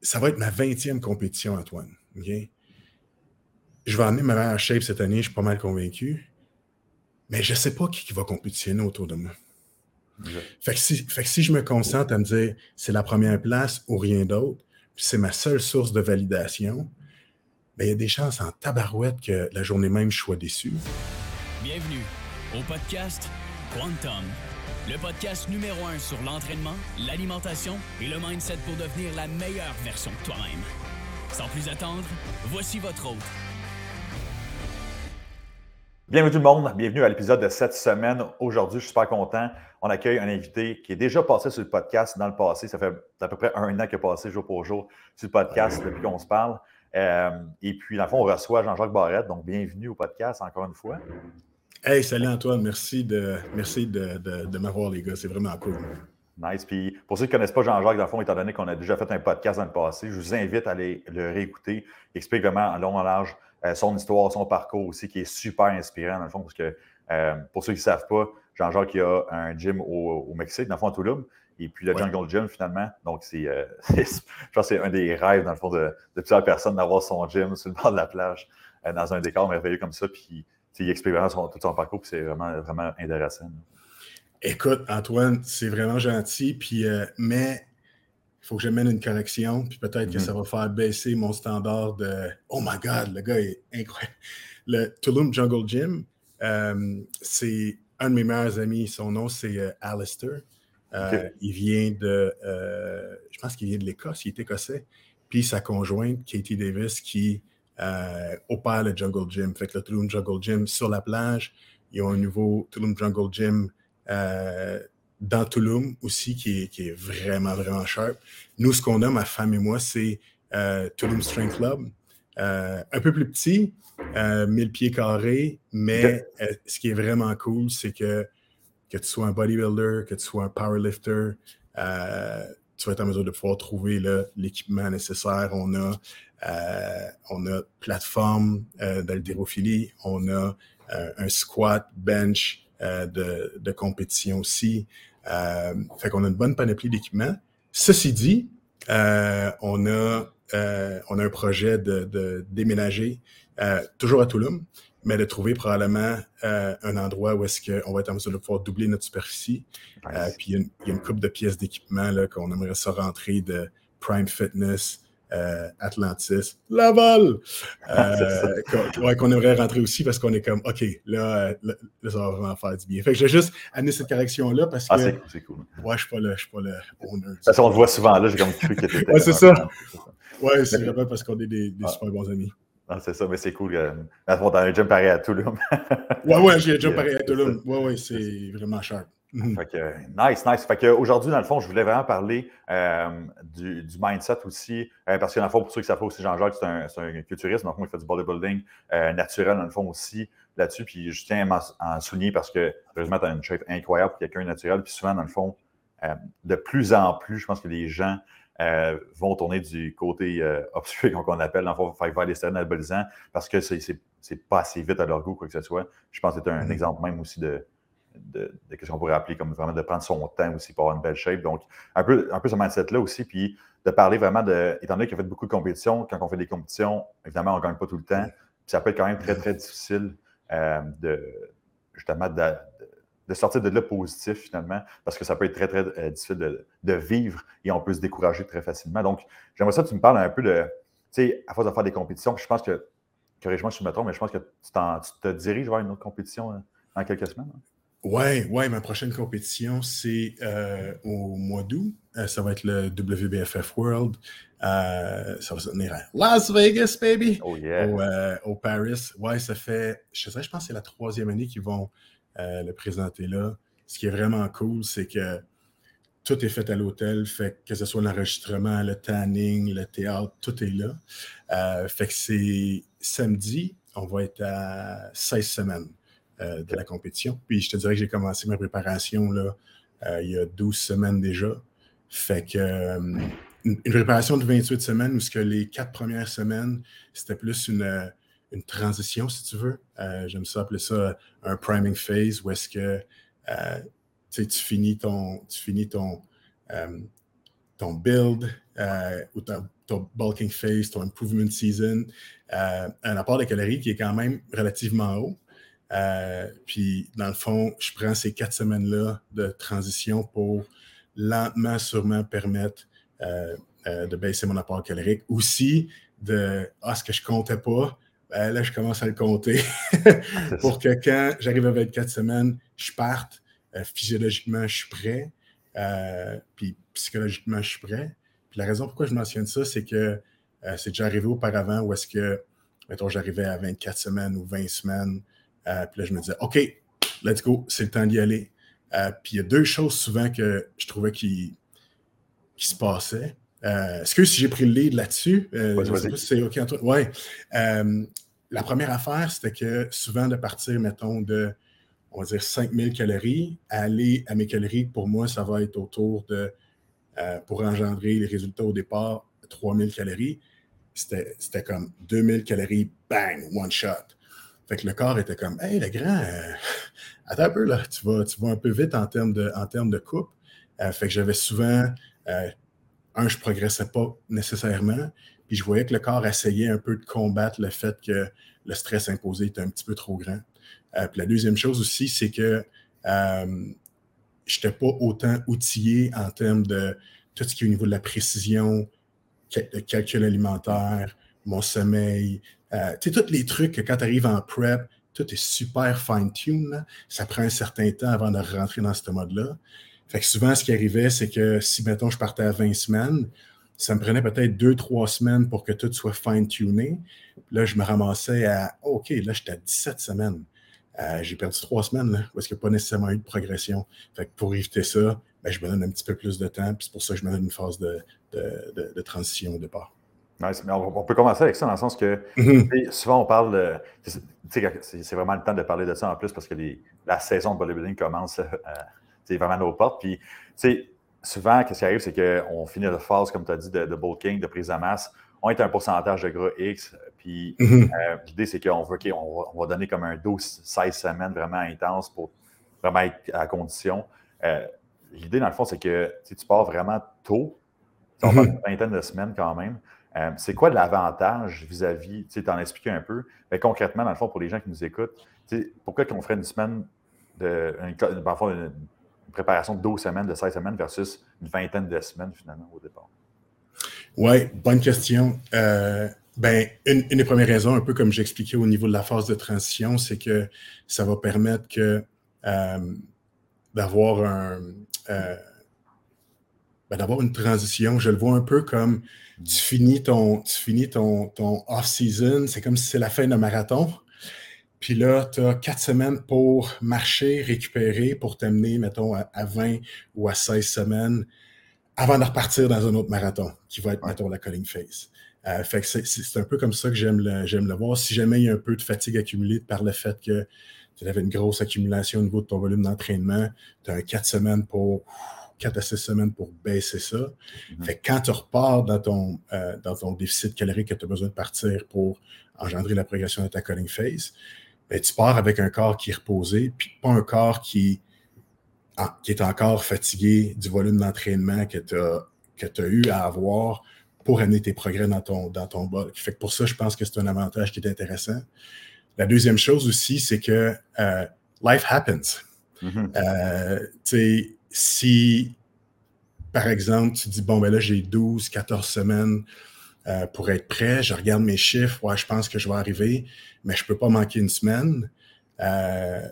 ça va être ma 20e compétition, Antoine. Je vais amener ma meilleure shape cette année, je suis pas mal convaincu. Mais je ne sais pas qui, va compétitionner autour de moi. Fait, que si, je me concentre à me dire c'est la première place ou rien d'autre, puis c'est ma seule source de validation, ben, il y a des chances en tabarouette que la journée même je sois déçu. Bienvenue au podcast Quantum, le podcast numéro un sur l'entraînement, l'alimentation et le mindset pour devenir la meilleure version de toi-même. Sans plus attendre, voici votre hôte. Bienvenue tout le monde, bienvenue à l'épisode de cette semaine. Aujourd'hui, je suis super content. On accueille un invité qui est déjà passé sur le podcast dans le passé. Ça fait à peu près un an qu'il passé jour pour jour sur le podcast depuis qu'on se parle. Euh, et puis, dans le fond, on reçoit Jean-Jacques Barrette. Donc, bienvenue au podcast encore une fois. Hey, salut Antoine, merci de, merci de, de, m'avoir, les gars. C'est vraiment cool. Nice. Puis pour ceux qui ne connaissent pas Jean-Jacques, dans le fond, étant donné qu'on a déjà fait un podcast dans le passé, je vous invite à aller le réécouter. Il explique vraiment en long, en large euh, son histoire, son parcours aussi, qui est super inspirant, dans le fond, parce que euh, pour ceux qui ne savent pas, Jean-Jacques a un gym au, Mexique, dans le fond, à Toulouse, et puis le Jungle Gym, finalement. Donc, c'est, euh, je pense que c'est un des rêves, dans le fond, de, de plusieurs personnes d'avoir son gym sur le bord de la plage, dans un décor merveilleux comme ça. Puis il explique vraiment tout son parcours, puis c'est vraiment, vraiment intéressant. Écoute, Antoine, c'est vraiment gentil, puis, euh, mais il faut que je mène une correction, puis peut-être que ça va faire baisser mon standard de Oh my God, le gars est incroyable. Le Tulum Jungle Gym, euh, c'est un de mes meilleurs amis. Son nom, c'est euh, Alistair. Il vient de, je pense qu'il vient de l'Écosse, il est écossais. Puis sa conjointe, Katie Davis, qui euh, opère le Jungle Gym. Fait que le Tulum Jungle Gym sur la plage, il y a un nouveau Tulum Jungle Gym euh, dans Tulum aussi qui est, qui est, vraiment, vraiment sharp. Nous, ce qu'on a, ma femme et moi, c'est euh, Tulum Strength Club. Euh, un peu plus petit, 1000 pieds carrés, mais ce qui est vraiment cool, c'est que que tu sois un bodybuilder, que tu sois un powerlifter, tu vas être en mesure de pouvoir trouver l'équipement nécessaire. On a euh, on a plateforme euh, d'haltérophilie, on a euh, un squat, bench de, compétition aussi. fait qu'on a une bonne panoplie d'équipements. Ceci dit, on, a, on a un projet de, déménager, toujours à Toulouse, mais de trouver probablement un endroit où est-ce qu'on va être en mesure de pouvoir doubler notre superficie. puis il y, a une, coupe de pièces d'équipement qu'on aimerait ça rentrer de Prime Fitness, euh, Atlantis, Laval, euh, qu'on aimerait rentrer aussi parce qu'on est comme, OK, là, là, ça va vraiment faire du bien. Fait que j'ai juste amené cette correction-là parce ah, que. Ah, c'est cool, c'est cool. Ouais, je suis pas le, je suis pas le owner. De toute façon, on le voit souvent là, j'ai comme cru que tu Ouais, c'est ça. Ouais, c'est vraiment parce qu'on est des, des super bons amis. Ah, c'est ça, mais c'est cool. Euh, dans un jump pareil à Toulouse. ouais, ouais, j'ai un jump pareil à Toulouse. Ouais, ouais, c'est vraiment cher. Mhm. Fait que, nice, nice. Fait que aujourd'hui, dans le fond, je voulais vraiment parler euh, du, mindset aussi, euh, parce que dans le fond, pour ceux qui savent pas aussi, Jean-Jacques, c'est un, un, culturiste, dans le fond, il fait du bodybuilding euh, naturel, dans le fond aussi, là-dessus. Puis je tiens à en souligner parce que, heureusement, tu as une shape incroyable pour quelqu'un naturel. Puis souvent, dans le fond, de plus en plus, je pense que les gens vont tourner du côté obscur, qu'on appelle, dans le fond, faire les anabolisants, parce que c'est pas assez vite à leur goût, quoi que ce soit. Je pense que c'est un mhm. exemple même aussi de de, ce qu'on pourrait appeler comme vraiment de prendre son temps aussi pour avoir une belle shape. Donc, un peu, un peu ce mindset-là aussi, puis de parler vraiment de, étant donné qu'il a fait beaucoup de compétitions, quand on fait des compétitions, évidemment, on ne gagne pas tout le temps, puis ça peut être quand même très, très difficile euh, de, justement, de, sortir de là positif finalement, parce que ça peut être très, très euh, difficile de, vivre et on peut se décourager très facilement. Donc, j'aimerais ça que tu me parles un peu de, tu sais, à force de faire des compétitions, je pense que, corrige-moi si je me trompe, mais je pense que tu, te diriges vers une autre compétition euh, dans quelques semaines. Hein? Ouais, ouais, ma prochaine compétition, c'est euh, au mois d'août. Euh, ça va être le WBFF World. Euh, ça va se tenir à Las Vegas, baby! Oh yeah! Au, Paris. Ouais, ça fait, je sais, je pense que c'est la troisième année qu'ils vont le présenter là. Ce qui est vraiment cool, c'est que tout est fait à l'hôtel, fait que ce soit l'enregistrement, le tanning, le théâtre, tout est là. fait que c'est samedi, on va être à 16 semaines. Euh, de la compétition. Puis je te dirais que j'ai commencé ma préparation là, euh, il y a 12 semaines déjà. Fait que euh, une, préparation de 28 semaines où les quatre premières semaines, c'était plus une, une, transition, si tu veux. J'aime ça appeler ça un priming phase où est-ce que tu finis ton. Tu finis ton ton build ou ton bulking phase, ton improvement season, un apport de calories qui est quand même relativement haut. puis, dans le fond, je prends ces quatre semaines-là de transition pour lentement, sûrement permettre de baisser mon apport calorique. Aussi, de Ah, ce que je comptais pas, ben là, je commence à le compter pour que quand j'arrive à 24 semaines, je parte. Euh, physiologiquement, je suis prêt. Euh, puis psychologiquement, je suis prêt. Puis la raison pourquoi je mentionne ça, c'est que euh, c'est déjà arrivé auparavant où est-ce que, mettons, j'arrivais à 24 semaines ou 20 semaines. puis là, je me disais, OK, let's go, c'est le temps d'y aller. puis il y a deux choses souvent que je trouvais qui, qui se passaient. Euh, excuse si j'ai pris le lead là-dessus. Euh, je sais pas si c'est OK. Ouais. Euh, la première affaire, c'était que souvent de partir, mettons, de, on va dire, 5000 calories, aller à mes calories, pour moi, ça va être autour de, pour engendrer les résultats au départ, 3000 calories. C'était comme 2000 calories, bang, one shot. Fait que le corps était comme, hey, le grand, attends un peu, là, tu vas, tu vas un peu vite en termes de, en termes de coupe. fait que j'avais souvent un, je progressais pas nécessairement. Puis je voyais que le corps essayait un peu de combattre le fait que le stress imposé était un petit peu trop grand. Euh, puis la deuxième chose aussi, c'est que euh, je n'étais pas autant outillé en termes de tout ce qui est au niveau de la précision, le calcul alimentaire, mon sommeil. Euh, tu sais, tous les trucs que quand tu arrives en prep, tout est super fine-tune. Ça prend un certain temps avant de rentrer dans ce mode-là. Fait que souvent, ce qui arrivait, c'est que si, mettons, je partais à 20 semaines, ça me prenait peut-être deux, trois semaines pour que tout soit fine-tuné. Là, je me ramassais à, OK, là, j'étais à 17 semaines. Euh, j'ai perdu trois semaines, là, parce qu'il n'y a pas nécessairement eu de progression. Fait que pour éviter ça, ben, je me donne un petit peu plus de temps, puis c'est pour ça que je me donne une phase de, de, transition au départ. Nice. Mais on, peut commencer avec ça dans le sens que mm-hmm. souvent on parle, c'est vraiment le temps de parler de ça en plus parce que la saison de bodybuilding commence euh, c'est vraiment nos portes. Puis, tu sais, souvent, ce qui arrive, c'est qu'on finit la phase, comme tu as dit, de, de bulking, de prise de masse. On est à un pourcentage de gras X. Puis, mm-hmm. euh, l'idée, c'est qu'on veut on va, donner comme un 12-16 semaines vraiment intense pour vraiment être à condition. Euh, l'idée, dans le fond, c'est que tu pars vraiment tôt. On parle mm-hmm. une vingtaine de semaines quand même. Euh, c'est quoi l'avantage vis-à-vis, tu t'en expliquer un peu, mais concrètement, dans le fond, pour les gens qui nous écoutent, pourquoi qu'on ferait une semaine, de, une, préparation de 12 semaines, de 16 semaines versus une vingtaine de semaines finalement au départ? Oui, bonne question. Euh, ben, une, des premières raisons, un peu comme j'expliquais au niveau de la phase de transition, c'est que ça va permettre que euh, d'avoir un euh, ben, d'avoir une transition. Je le vois un peu comme tu finis ton, ton, ton off-season, c'est comme si c'est la fin d'un marathon. Puis là, tu as quatre semaines pour marcher, récupérer, pour t'amener, mettons, à, 20 ou à 16 semaines avant de repartir dans un autre marathon, qui va être, mettons, la calling phase. Euh, fait que c'est un peu comme ça que j'aime le, le voir. Si jamais il y a un peu de fatigue accumulée par le fait que tu avais une grosse accumulation au niveau de ton volume d'entraînement, tu as quatre semaines pour 4 à 6 semaines pour baisser ça. Mm-hmm. Fait que quand tu repars dans ton, euh, dans ton déficit calorique que tu as besoin de partir pour engendrer la progression de ta calling phase, ben, tu pars avec un corps qui est reposé, puis pas un corps qui, qui est encore fatigué du volume d'entraînement que tu as, que as eu à avoir pour amener tes progrès dans ton, dans ton Fait que pour ça, je pense que c'est un avantage qui est intéressant. La deuxième chose aussi, c'est que euh, life happens. Mm-hmm. Euh, si, par exemple, tu dis, bon, ben là, j'ai 12, 14 semaines euh, pour être prêt. Je regarde mes chiffres. Ouais, je pense que je vais arriver, mais je ne peux pas manquer une semaine. Euh,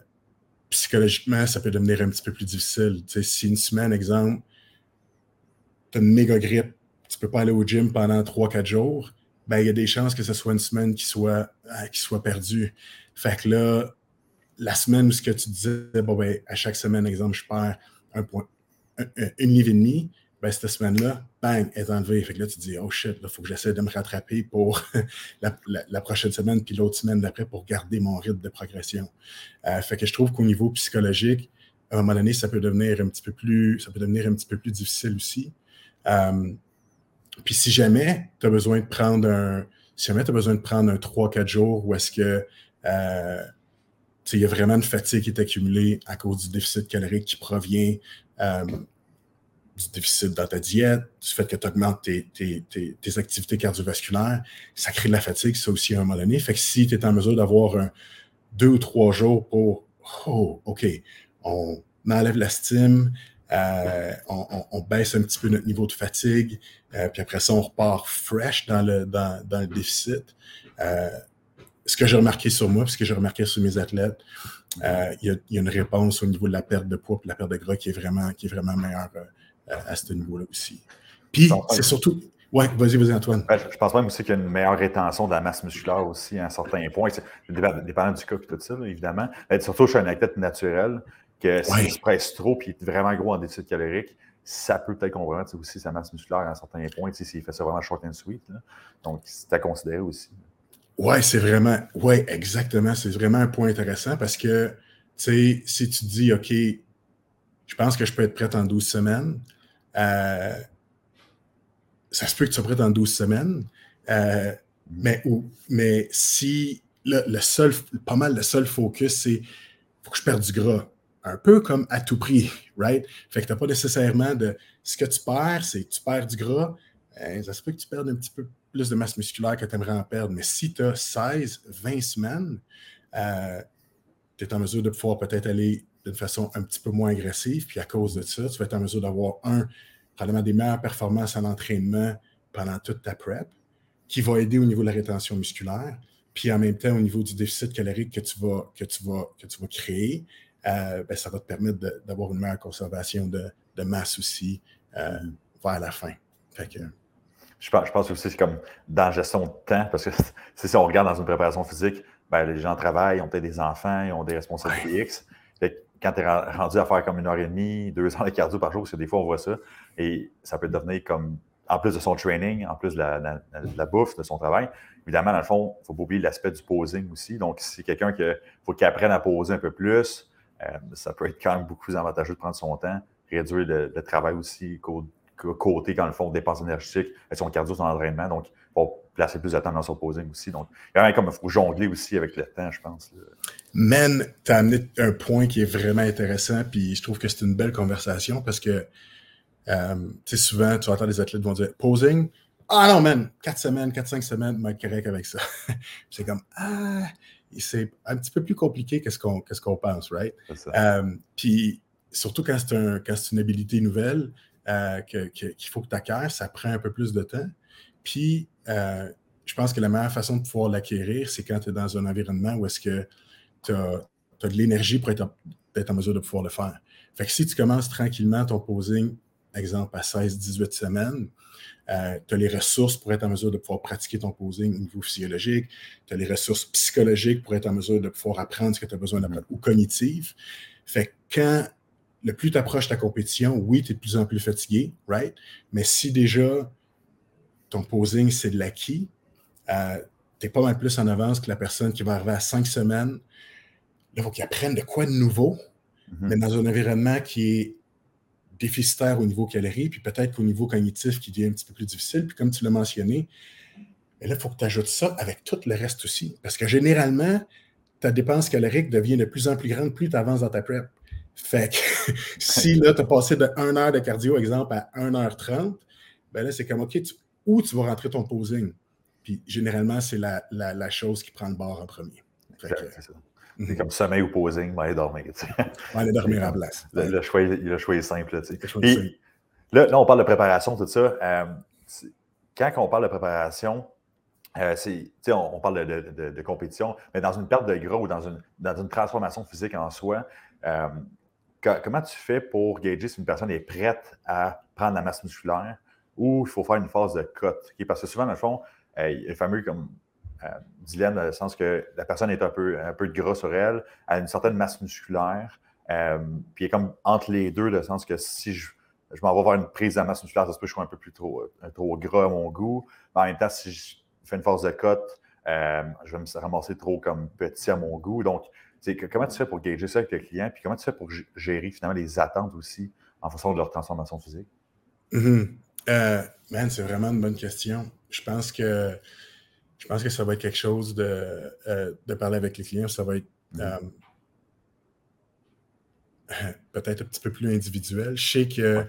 psychologiquement, ça peut devenir un petit peu plus difficile. si une semaine, exemple, tu as une méga grippe, tu ne peux pas aller au gym pendant 3-4 jours, ben, il y a des chances que ce soit une semaine qui soit, euh, qui soit perdue. Fait que là, la semaine où ce que tu disais, bon, ben, à chaque semaine, exemple, je perds un point, une livre et demie, ben, cette semaine-là, bang, est enlevée. Fait que là, tu te dis, oh shit, il faut que j'essaie de me rattraper pour la, prochaine semaine, puis l'autre semaine d'après pour garder mon rythme de progression. Euh, fait que je trouve qu'au niveau psychologique, à un moment donné, ça peut devenir un petit peu plus, ça peut devenir un petit peu plus difficile aussi. Euh, puis si jamais tu as besoin de prendre un, si jamais besoin de prendre un 3-4 jours où est-ce que euh, il y a vraiment une fatigue qui est accumulée à cause du déficit calorique qui provient du déficit dans ta diète, du fait que tu augmentes tes, activités cardiovasculaires, ça crée de la fatigue, ça aussi à un moment donné. Fait que si tu es en mesure d'avoir deux ou trois jours pour Oh, OK, on enlève la stime, euh, on, baisse un petit peu notre niveau de fatigue, euh, puis après ça, on repart fresh dans le, dans, le déficit. Euh, ce que j'ai remarqué sur moi, ce que j'ai remarqué sur mes athlètes, il y, a, une réponse au niveau de la perte de poids et la perte de gras qui est vraiment, qui est vraiment meilleure à ce niveau-là aussi. Puis, c'est surtout. Oui, vas-y, vas-y, Antoine. je pense même aussi qu'il y a une meilleure rétention de la masse musculaire aussi à un certain point. Dépendant du cas et tout ça, évidemment. Mais surtout chez un athlète naturel, que s'il se presse trop et est vraiment gros en déficit calorique, ça peut peut-être compromettre aussi sa masse musculaire à un certain point, s'il fait ça vraiment short and sweet. Donc, c'est à considérer aussi. Oui, c'est vraiment, oui, exactement. C'est vraiment un point intéressant parce que, tu sais, si tu dis, OK, je pense que je peux être prêt en 12 semaines, euh, ça se peut que tu sois prêt en 12 semaines, euh, mais, si le seul, pas mal le seul focus, c'est faut que je perde du gras. Un peu comme à tout prix, right? Fait que tu n'as pas nécessairement de. Ce que tu perds, c'est tu perds du gras. Euh, ça se peut que tu perdes un petit peu plus de masse musculaire que tu aimerais en perdre. Mais si tu as 16, 20 semaines, euh, tu es en mesure de pouvoir peut-être aller d'une façon un petit peu moins agressive. Puis à cause de ça, tu vas être en mesure d'avoir un, probablement des meilleures performances à l'entraînement pendant toute ta prep, qui va aider au niveau de la rétention musculaire, puis en même temps au niveau du déficit calorique que tu vas, que tu vas, que tu vas créer, euh, ben, ça va te permettre d'avoir une meilleure conservation de, masse aussi euh, vers la fin. je, pense, je pense aussi que c'est comme dans la gestion de temps, parce que si on regarde dans une préparation physique, ben, les gens travaillent, ont peut-être des enfants, ils ont des responsabilités X quand tu es rendu à faire comme une heure et demie, deux heures de cardio par jour, parce que des fois, on voit ça, et ça peut devenir comme, en plus de son training, en plus de la, bouffe, de son travail, évidemment, dans le fond, il ne faut pas oublier l'aspect du posing aussi. Donc, si quelqu'un qui faut qu'il apprenne à poser un peu plus, euh, ça peut être quand même beaucoup plus avantageux de prendre son temps, réduire le, travail aussi côté, quand le fond, dépenses énergétiques, son cardio, son entraînement. Donc, pour placer plus de temps dans son posing aussi. Donc, il y a comme il faut jongler aussi avec le temps, je pense. Men, tu as amené un point qui est vraiment intéressant, puis je trouve que c'est une belle conversation parce que, euh, tu sais, souvent, tu entends des athlètes vont dire posing. Ah non, man, 4 semaines, 4-5 semaines, être correct avec ça. c'est comme, ah, c'est un petit peu plus compliqué que ce qu'on pense, right? Euh, puis, surtout quand c'est un, une habilité nouvelle euh, qu'il faut que tu acquières, ça prend un peu plus de temps. Puis, euh, je pense que la meilleure façon de pouvoir l'acquérir, c'est quand tu es dans un environnement où est-ce que tu as, de l'énergie pour être, en mesure de pouvoir le faire. Fait que si tu commences tranquillement ton posing, exemple à 16-18 semaines, euh, tu as les ressources pour être en mesure de pouvoir pratiquer ton posing au niveau physiologique, tu as les ressources psychologiques pour être en mesure de pouvoir apprendre ce que tu as besoin d'apprendre, ou cognitives. Fait que quand le plus tu approches ta compétition, oui, tu es de plus en plus fatigué, right? Mais si déjà ton posing, c'est de l'acquis, euh, tu es pas mal plus en avance que la personne qui va arriver à cinq semaines. Là, il faut qu'il apprenne de quoi de nouveau, mm-hmm. mais dans un environnement qui est déficitaire au niveau calorie, puis peut-être qu'au niveau cognitif qui devient un petit peu plus difficile. Puis comme tu l'as mentionné, mais là, il faut que tu ajoutes ça avec tout le reste aussi. Parce que généralement, ta dépense calorique devient de plus en plus grande plus tu avances dans ta prep. Fait que si là, tu as passé de 1 heure de cardio, exemple, à 1h30, ben là, c'est comme OK, tu où tu vas rentrer ton posing. Puis généralement, c'est la, la, chose qui prend le bord en premier. C'est ça. Mhm. C'est comme sommeil ou posing, va aller dormir. Va aller dormir en place. Le, choix, le choix est simple. Là, là, on parle de préparation, tout ça. Euh, quand on parle de préparation, euh, on, on, parle de, de, compétition, mais dans une perte de gras ou dans une, dans une transformation physique en soi, euh, comment tu fais pour gager si une personne est prête à prendre la masse musculaire? Ou il faut faire une phase de cote. Parce que souvent, dans le fond, euh, il le fameux comme euh, dilemme dans le sens que la personne est un peu, un peu gras sur elle, a une certaine masse musculaire, euh, puis il est comme entre les deux, dans le sens que si je, je m'en vais voir une prise de masse musculaire, ça se peut que je sois un peu plus trop, trop gras à mon goût. Mais en même temps, si je fais une phase de cote, je vais me ramasser trop comme petit à mon goût. Donc, comment tu fais pour gager ça avec le client, puis comment tu fais pour gérer finalement les attentes aussi en fonction de leur transformation physique? Mm-hmm. Euh, man, c'est vraiment une bonne question. Je pense que je pense que ça va être quelque chose de, euh, de parler avec les clients. Ça va être mm-hmm. euh, peut-être un petit peu plus individuel. Je sais que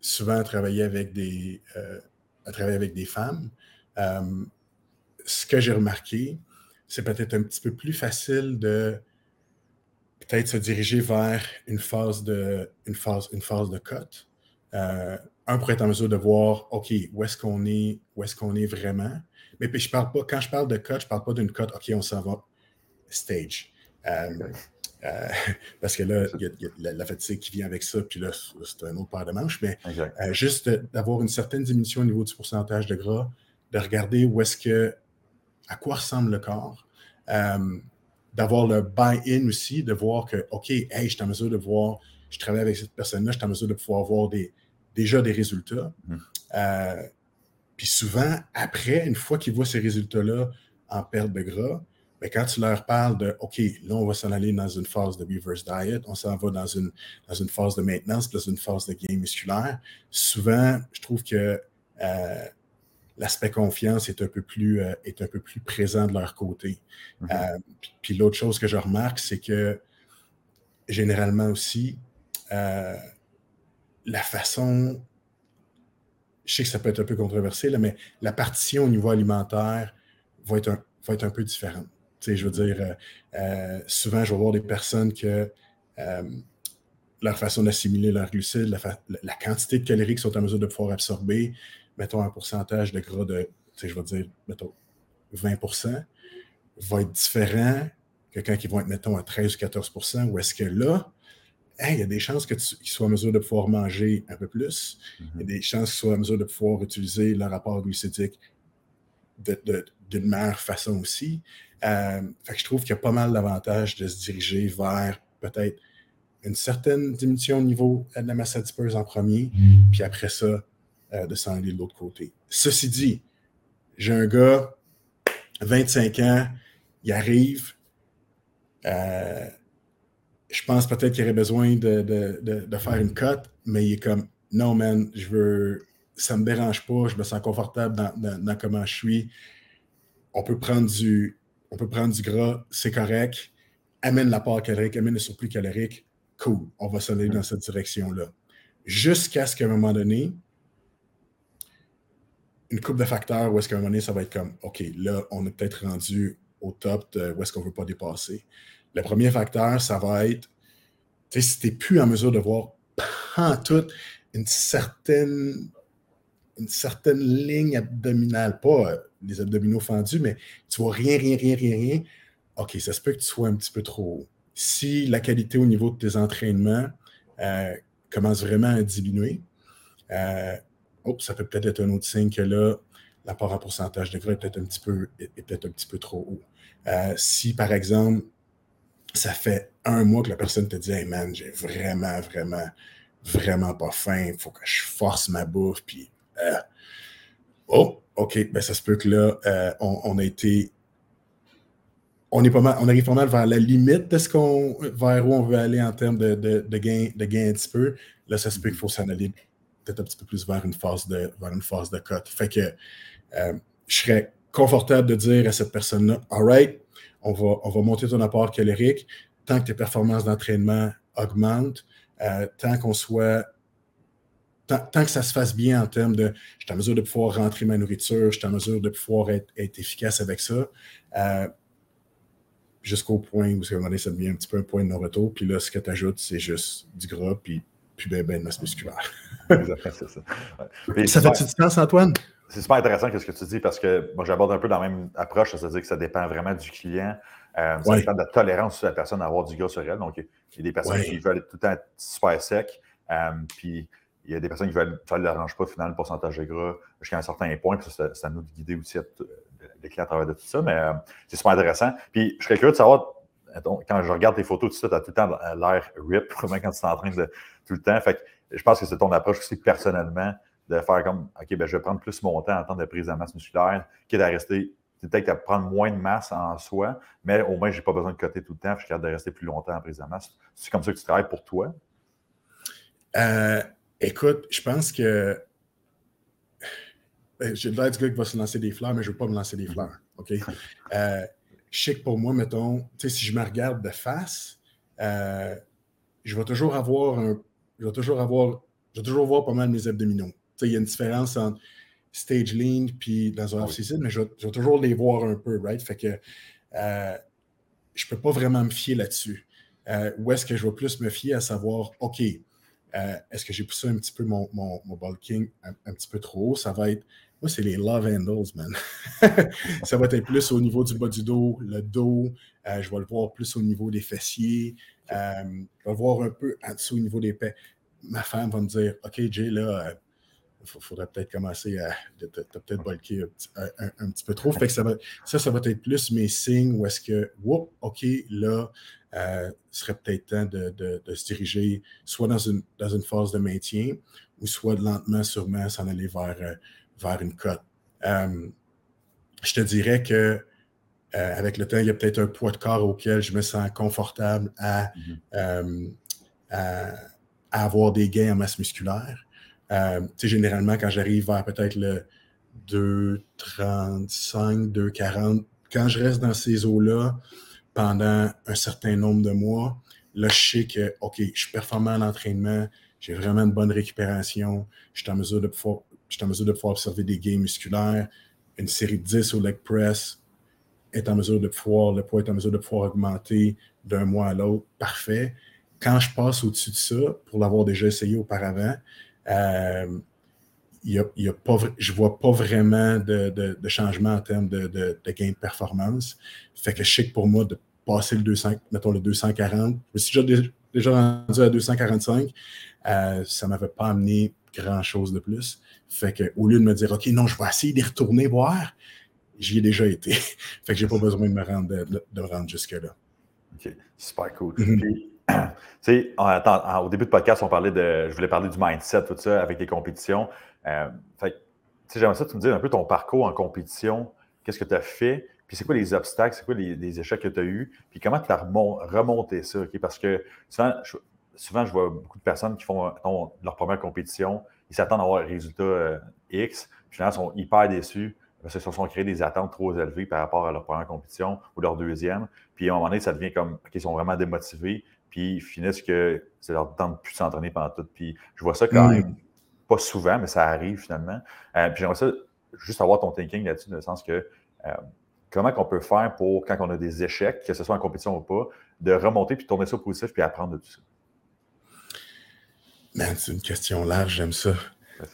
souvent, travailler avec des, à travailler avec des femmes. ce que j'ai remarqué, c'est peut-être un petit peu plus facile de peut-être se diriger vers une phase de, une phase, une phase de cote. Euh, un pour être en mesure de voir, OK, où est-ce qu'on est, où est-ce qu'on est vraiment? Mais puis je parle pas, quand je parle de cote, je ne parle pas d'une cote, OK, on s'en va stage. Euh, euh, parce que là, il y, a, la, fatigue qui vient avec ça, puis là, c'est un autre paire de manches, mais juste d'avoir une certaine diminution au niveau du pourcentage de gras, de regarder où est-ce que, à quoi ressemble le corps, d'avoir le buy-in aussi, de voir que, OK, hey, je suis en mesure de voir, je travaille avec cette personne-là, je suis en mesure de pouvoir voir des, déjà des résultats. Mm. Euh, puis souvent, après, une fois qu'ils voient ces résultats-là en perte de gras, mais ben, quand tu leur parles de OK, là, on va s'en aller dans une phase de reverse diet, on s'en va dans une, dans une phase de maintenance, dans une phase de gain musculaire, souvent, je trouve que euh, l'aspect confiance est un peu plus, euh, est un peu plus présent de leur côté. Mhm. Euh, puis l'autre chose que je remarque, c'est que généralement aussi, la façon, je sais que ça peut être un peu controversé, mais la partition au niveau alimentaire va être un, va un peu différente. Je veux dire, souvent, je vais voir des personnes que leur façon d'assimiler leurs glucides, la, quantité de calories qu'ils sont en mesure de pouvoir absorber, mettons, un pourcentage de gras de, je vais dire, mettons, 20% va être différent que quand ils vont être, mettons, à 13 ou 14% ou est-ce que là, il y a des chances qu'ils soient en mesure de pouvoir manger un peu plus. Il y a mm-hmm. des chances qu'ils soient en mesure de pouvoir utiliser le rapport glucidique d'une meilleure façon aussi. Euh, fait je trouve qu'il y a pas mal d'avantages de se diriger vers peut-être une certaine diminution au niveau de la masse adipeuse en premier, mm-hmm. puis après ça, euh, de s'en aller de l'autre côté. Ceci dit, j'ai un gars, 25 ans, il arrive. Euh, je pense peut-être qu'il aurait besoin de, faire une cote, mais il est comme non, man, je veux. Ça me dérange pas, je me sens confortable dans, comment je suis. On peut prendre du, on peut prendre du gras, c'est correct. Amène la part calorique, amène le surplus calorique. Cool, on va s'en aller dans cette direction-là. Jusqu'à ce qu'à un moment donné, une coupe de facteurs où est-ce qu'à un moment donné, ça va être comme, OK, là, on est peut-être rendu au top de où est-ce qu'on ne veut pas dépasser. Le premier facteur, ça va être, si tu n'es plus en mesure de voir tout une certaine, une certaine ligne abdominale, pas euh, les abdominaux fendus, mais tu vois rien, rien, rien, rien, rien, OK, ça se peut que tu sois un petit peu trop haut. Si la qualité au niveau de tes entraînements euh, commence vraiment à diminuer, euh, oh, ça peut peut-être être un autre signe que là, l'apport en pourcentage de gras est peut-être un petit peu, peut un petit peu trop haut. Si, par exemple, ça fait un mois que la personne te dit Hey man, j'ai vraiment, vraiment, vraiment pas faim, il faut que je force ma bouffe, puis euh, oh, OK, ben ça se peut que là, euh, on, a été. On, pas mal, on arrive pas mal vers la limite de ce qu'on. vers où on veut aller en termes de, gain, de gain un petit peu. Là, ça se peut qu'il faut s'en aller peut-être un petit peu plus vers une phase de, vers une de cote. Fait que euh, je serais confortable de dire à cette personne-là, all right, on va, on va monter ton apport calorique tant que tes performances d'entraînement augmentent, euh, tant qu'on soit Tant, que ça se fasse bien en termes de je suis en mesure de pouvoir rentrer ma nourriture, je suis en mesure de pouvoir être, efficace avec ça, euh, jusqu'au point où ça devient un petit peu un point de non-retour. Puis là, ce que tu ajoutes, c'est juste du gras, puis puis ben, ben de masse musculaire. c'est ça. Ça fait du sens, Antoine? C'est super intéressant ce que tu dis parce que moi, j'aborde un peu dans la même approche, c'est-à-dire que ça dépend vraiment du client. Euh, ça dépend de la tolérance de la personne à avoir du gras sur elle. Donc, il y a des personnes qui veulent être tout le temps super sec. Euh, puis, il y a des personnes qui veulent, ça ne leur arrange pas finalement le pourcentage de gras jusqu'à un certain point. Puis ça, ça, nous guider aussi les clients à travers de tout ça. Mais euh, c'est super intéressant. Puis, je serais curieux de savoir quand je regarde tes photos, tout ça, tu as tout le temps l'air rip, quand tu es en train de tout le temps. Fait je pense que c'est ton approche aussi personnellement de faire comme OK, ben, je vais prendre plus mon temps en temps de prise de masse musculaire, quitte à rester, peut-être à prendre moins de masse en soi, mais au moins, je n'ai pas besoin de coter tout le temps, je suis capable de rester plus longtemps en prise de masse. C'est comme ça que tu travailles pour toi? Euh, écoute, je pense que ben, j'ai l'air du gars qui va se lancer des fleurs, mais je ne veux pas me lancer des fleurs. OK? Euh, je sais que pour moi, mettons, si je me regarde de face, euh, je vais toujours avoir un, je vais toujours avoir je vais toujours voir pas mal mes abdominaux. Il y a une différence entre stage lean puis dans un off-season, mais je vais, toujours les voir un peu, right? Fait que euh, je peux pas vraiment me fier là-dessus. Euh, où est-ce que je vais plus me fier à savoir, OK, euh, est-ce que j'ai poussé un petit peu mon, mon, bulking un, petit peu trop haut? Ça va être, moi, c'est les love handles, man. ça va être plus au niveau du bas du dos, le dos. Euh, je vais le voir plus au niveau des fessiers. je vais le voir un peu en dessous au niveau des pets. Ma femme va me dire, OK, Jay, là, il faudrait peut-être commencer à. peut-être bulké un, petit peu trop. Fait que ça, va, ça, ça va être plus mes signes où est-ce que, OK, là, euh, serait peut-être temps de, se diriger soit dans une, dans une phase de maintien ou soit lentement, sûrement, s'en aller vers, euh, vers une cote. Euh, je te dirais que avec le temps, il y a peut-être un poids de corps auquel je me sens confortable à, mm-hmm. à avoir des gains en masse musculaire. Euh, généralement, quand j'arrive vers peut-être le 2,35, 2,40, quand je reste dans ces eaux-là pendant un certain nombre de mois, là, je sais que, OK, je suis performant à l'entraînement, j'ai vraiment une bonne récupération, je suis en mesure de pouvoir, observer des gains musculaires, une série de 10 au leg press est en mesure de pouvoir, le poids est en mesure de pouvoir augmenter d'un mois à l'autre, parfait. Quand je passe au-dessus de ça, pour l'avoir déjà essayé auparavant, euh, je ne vois pas vraiment de, changement en termes de, gain de performance. Fait que je sais que pour moi, de passer le 200, mettons le 240, je suis déjà, déjà rendu à 245, euh, ça ne m'avait pas amené grand-chose de plus. Fait que au lieu de me dire, OK, non, je vais essayer d'y retourner voir, j'y ai déjà été. fait que j'ai pas besoin de me rendre, de, rendre jusque-là. OK, super cool. Mm-hmm. Sais, au début de podcast, on parlait de. Je voulais parler du mindset, tout ça, avec les compétitions. Euh, j'aimerais ça que tu me dises un peu ton parcours en compétition. Qu'est-ce que tu as fait? Puis c'est quoi les obstacles? C'est quoi les, échecs que tu as eus? Puis comment tu as remonté ça? Parce que souvent je, souvent, je vois beaucoup de personnes qui font leur première compétition, ils s'attendent à avoir un résultat euh, X, puis finalement, ils sont hyper déçus parce qu'ils se sont créés des attentes trop élevées par rapport à leur première compétition ou leur deuxième. Puis à un moment donné, ça devient comme qu'ils sont vraiment démotivés puis ils finissent que c'est leur temps de plus s'entraîner pendant tout. Puis je vois ça quand mm. même pas souvent, mais ça arrive finalement. Euh, puis j'aimerais ça juste avoir ton thinking là-dessus, dans le sens que euh, comment qu'on peut faire pour, quand on a des échecs, que ce soit en compétition ou pas, de remonter puis tourner ça au positif puis apprendre de tout ça? c'est une question large, j'aime ça.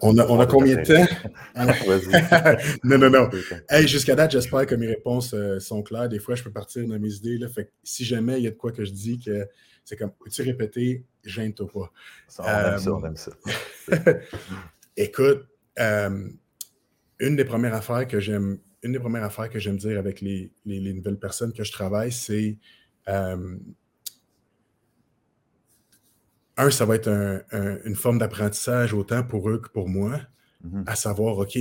On a, combien de temps? non, non, non. Hey, Jusqu'à date, j'espère que mes réponses euh, sont claires. Des fois, je peux partir dans mes idées. Là. Fait que si jamais il y a de quoi que je dis que c'est comme, peux-tu répéter? Gêne-toi pas. Ça, on aime ça, on aime ça. Écoute, euh, une des premières affaires que j'aime, une des premières affaires que j'aime dire avec les, nouvelles personnes que je travaille, c'est euh, un, ça va être une forme d'apprentissage autant pour eux que pour moi, mm-hmm. à savoir, OK,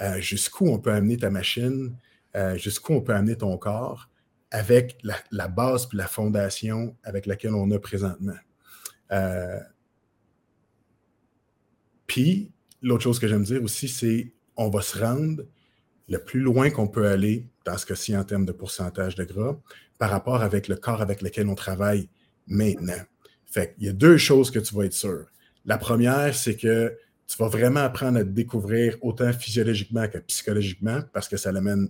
euh, jusqu'où on peut amener ta machine, jusqu'où on peut amener ton corps, avec la, base puis la fondation avec laquelle on a présentement. Euh, puis, l'autre chose que j'aime dire aussi, c'est on va se rendre le plus loin qu'on peut aller, dans ce cas-ci en termes de pourcentage de gras, par rapport avec le corps avec lequel on travaille maintenant. Fait il y a deux choses que tu vas être sûr. La première, c'est que tu vas vraiment apprendre à te découvrir autant physiologiquement que psychologiquement parce que ça l'amène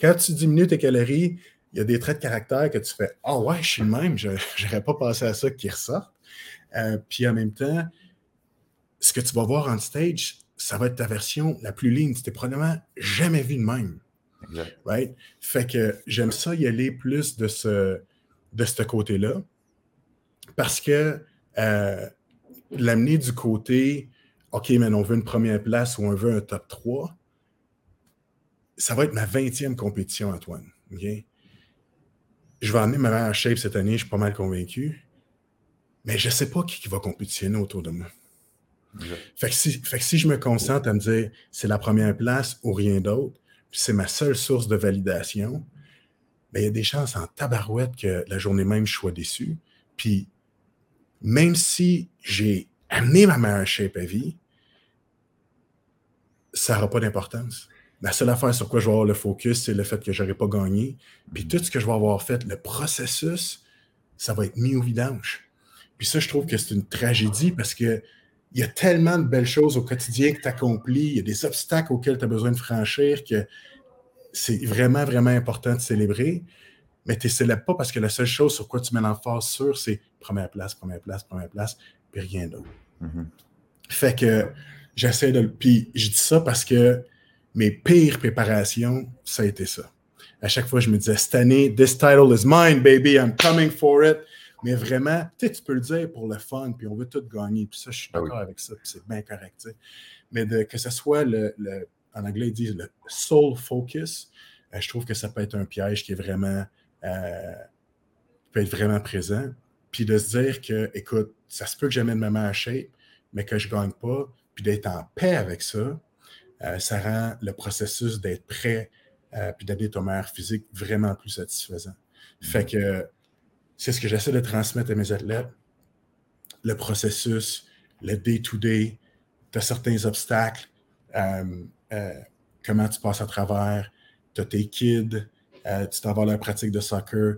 quand tu diminues tes calories, il y a des traits de caractère que tu fais Ah oh ouais, je suis le même, je n'aurais pas pensé à ça qui ressort. Euh, puis en même temps, ce que tu vas voir en stage, ça va être ta version la plus ligne. Tu t'es probablement jamais vu de même. Right? Fait que j'aime ça y aller plus de ce, de ce côté-là. Parce que euh, l'amener du côté OK, mais on veut une première place ou on veut un top 3, ça va être ma 20e compétition, Antoine. Je vais amener ma meilleure shape cette année, je suis pas mal convaincu. Mais je ne sais pas qui, va compétitionner autour de moi. Fait, que si, je me concentre à me dire c'est la première place ou rien d'autre, puis c'est ma seule source de validation, ben, il y a des chances en tabarouette que la journée même je sois déçu. Puis même si j'ai amené ma meilleure shape à vie, ça n'aura pas d'importance. La seule affaire sur quoi je vais avoir le focus, c'est le fait que je n'aurai pas gagné. Puis tout ce que je vais avoir fait, le processus, ça va être mis au vidange. Puis ça, je trouve que c'est une tragédie parce que il y a tellement de belles choses au quotidien que tu accomplis, il y a des obstacles auxquels tu as besoin de franchir que c'est vraiment, vraiment important de célébrer. Mais tu ne célèbres pas parce que la seule chose sur quoi tu mets l'emphase sur, c'est première place, première place, première place, puis rien d'autre. Mm-hmm. Fait que j'essaie de. Puis je dis ça parce que mes pires préparations, ça a été ça. À chaque fois, je me disais, cette année, this title is mine, baby, I'm coming for it. Mais vraiment, tu sais, tu peux le dire pour le fun, puis on veut tout gagner. Puis ça, je suis ah d'accord avec ça, puis c'est bien correct. Mais de, que ce soit le, en anglais, ils disent le soul focus, euh, je trouve que ça peut être un piège qui est vraiment, euh, peut être vraiment présent. Puis de se dire que, écoute, ça se peut que j'amène ma main à shape, mais que je ne gagne pas, puis d'être en paix avec ça, euh, ça rend le processus d'être prêt puis d'aider ton meilleur physique vraiment plus satisfaisant. Fait que c'est ce que j'essaie de transmettre à mes athlètes. Le processus, le day-to-day, tu as certains obstacles, euh, euh, comment tu passes à travers, tu as tes kids, euh, tu t'en vas à la pratique de soccer,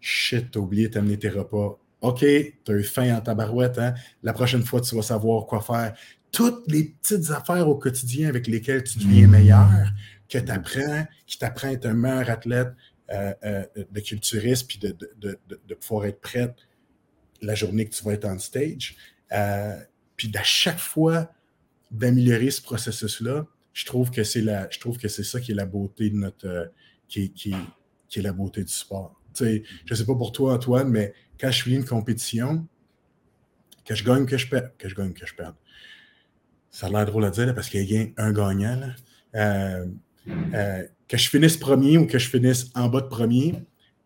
shit, t'as oublié d'amener tes repas. OK, tu as eu faim en tabarouette, hein? la prochaine fois, tu vas savoir quoi faire. Toutes les petites affaires au quotidien avec lesquelles tu deviens meilleur, que tu apprends, qui t'apprend à être un meilleur athlète, euh, euh, de culturisme puis de, de, de, pouvoir être prête la journée que tu vas être en stage. Euh, puis d'à chaque fois d'améliorer ce processus-là, je trouve que c'est la, je trouve que c'est ça qui est la beauté de notre, qui, qui, qui, est la beauté du sport. Tu sais, je ne sais pas pour toi, Antoine, mais quand je finis une compétition, que je gagne, que je perds, que je gagne, que je perde. Ça a l'air drôle à dire parce qu'il y a un gagnant. Là que je finisse premier ou que je finisse en bas de premier,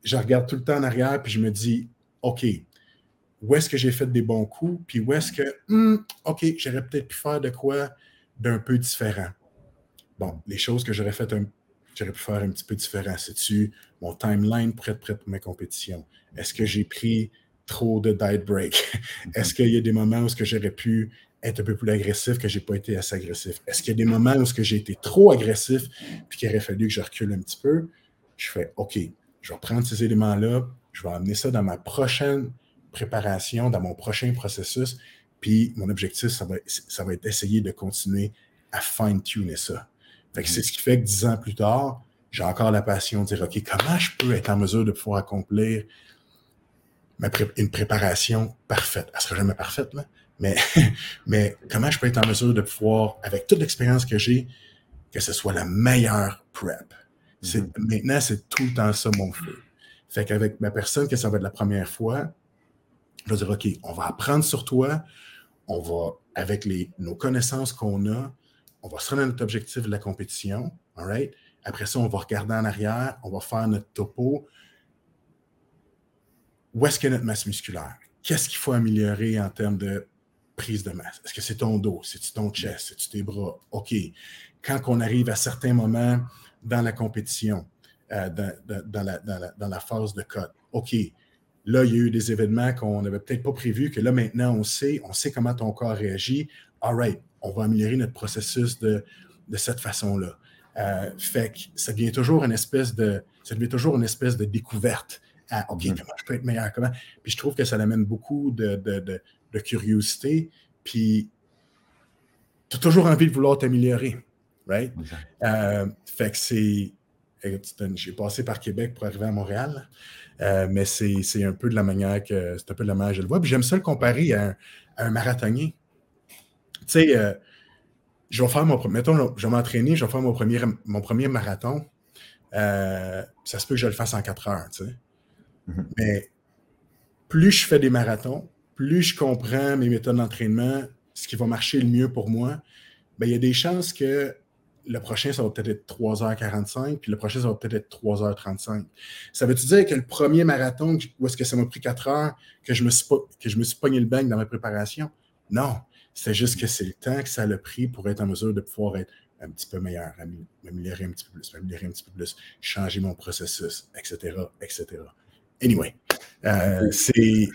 je regarde tout le temps en arrière puis je me dis, OK, où est-ce que j'ai fait des bons coups, puis où est-ce que, hmm, OK, j'aurais peut-être pu faire de quoi d'un peu différent. Bon, les choses que j'aurais fait j'aurais pu faire un petit peu différent. C'est-tu mon timeline pour être prêt pour mes compétitions? Est-ce que j'ai pris trop de diet break? Est-ce qu'il y a des moments où j'aurais pu être un peu plus agressif que je n'ai pas été assez agressif? Est-ce qu'il y a des moments où j'ai été trop agressif puis qu'il aurait fallu que je recule un petit peu? Je fais OK, je vais prendre ces éléments-là, je vais amener ça dans ma prochaine préparation, dans mon prochain processus. Puis mon objectif, ça va, ça va être d'essayer de continuer à fine-tuner ça. Fait que c'est ce qui fait que dix ans plus tard, j'ai encore la passion de dire OK, comment je peux être en mesure de pouvoir accomplir une préparation parfaite? Elle ne sera jamais parfaite, là, mais, mais comment je peux être en mesure de pouvoir, avec toute l'expérience que j'ai, que ce soit la meilleure prep? Mm-hmm. Maintenant, c'est tout le temps ça mon feu. Fait qu'avec ma personne, que ça va être la première fois, je vais dire, OK, on va apprendre sur toi, on va, avec les, nos connaissances qu'on a, on va se rendre à notre objectif de la compétition, all right? Après ça, on va regarder en arrière, on va faire notre topo. Où est-ce que notre masse musculaire? Qu'est-ce qu'il faut améliorer en termes de prise de masse? Est-ce que c'est ton dos? C'est-tu ton chest? C'est-tu tes bras? OK. Quand on arrive à certains moments dans la compétition, euh, dans, la, phase de cote, OK. Là, il y a eu des événements qu'on n'avait peut-être pas prévus, que là, maintenant, on sait, on sait comment ton corps réagit. All right, on va améliorer notre processus de, cette façon-là. Euh, fait que ça devient toujours une espèce de, ça devient toujours une espèce de découverte. OK, mm-hmm. comment je peux être meilleur? Comment? Puis je trouve que ça amène beaucoup de, de curiosité, puis tu as toujours envie de vouloir t'améliorer, right? Euh, fait que c'est... J'ai passé par Québec pour arriver à Montréal, euh, mais c'est un peu de la manière que c'est un peu de la manière que je le vois. Puis j'aime ça le comparer à un, marathonien. Tu sais, euh, je vais faire mon mettons, je vais m'entraîner, je vais faire mon premier, mon premier marathon. ça se peut que je le fasse en quatre heures, tu sais. Mm-hmm. Mais plus je fais des marathons, plus je comprends mes méthodes d'entraînement, ce qui va marcher le mieux pour moi, bien, il y a des chances que le prochain, ça va peut-être être 3h45, puis le prochain, ça va peut-être être 3h35. Ça veut-tu dire que le premier marathon, où est-ce que ça m'a pris 4 heures, que je me suis, que je me suis pogné le bang dans ma préparation? Non. C'est juste que c'est le temps que ça a pris pour être en mesure de pouvoir être un petit peu meilleur, m'améliorer un petit peu plus, m'améliorer un petit peu plus, changer mon processus, etc., etc. Anyway, euh, c'est